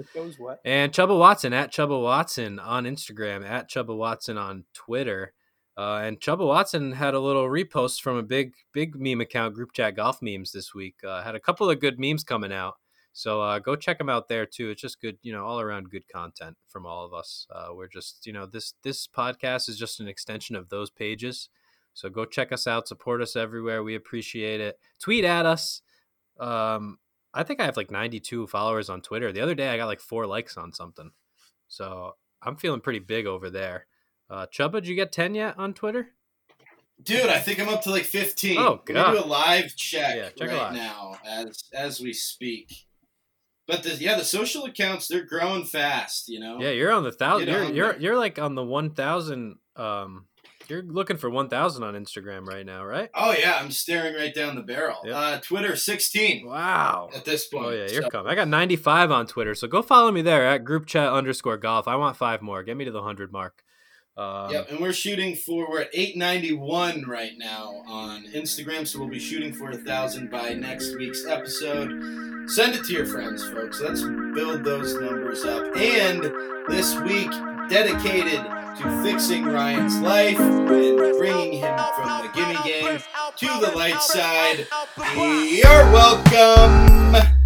And Chuba Watson at Chuba Watson on Instagram, at Chuba Watson on Twitter. Uh, and Chuba Watson had a little repost from a big, big meme account, Group Chat Golf Memes this week. Uh, had a couple of good memes coming out. So uh, go check them out there too. It's just good, you know, all around good content from all of us. Uh, we're just, you know, this this podcast is just an extension of those pages. So go check us out, support us everywhere. We appreciate it. Tweet at us. Um, I think I have like 92 followers on Twitter. The other day I got like four likes on something. So I'm feeling pretty big over there. Uh, Chuba, did you get 10 yet on Twitter? Dude, I think I'm up to like 15. Oh, God. do a live check, Yeah, check right now as as we speak. But the, yeah, the social accounts they're growing fast. You know. Yeah, you're on the thousand. You're on you're there. you're like on the 1,000 um, You're looking for 1,000 on Instagram right now, right? Oh yeah, I'm staring right down the barrel. Yep. Uh, Twitter 16 Wow. at this point. Oh yeah, you're So- coming. I got 95 on Twitter, so go follow me there at group chat underscore golf. I want five more. Get me to the hundred mark. Um, Yep, and we're shooting for we're at 891 right now on Instagram, so we'll be shooting for a thousand by next week's episode. Send it to your friends, folks. Let's build those numbers up. And this week, dedicated to fixing Ryan's life and bringing him from the gimme game to the light side. You're welcome.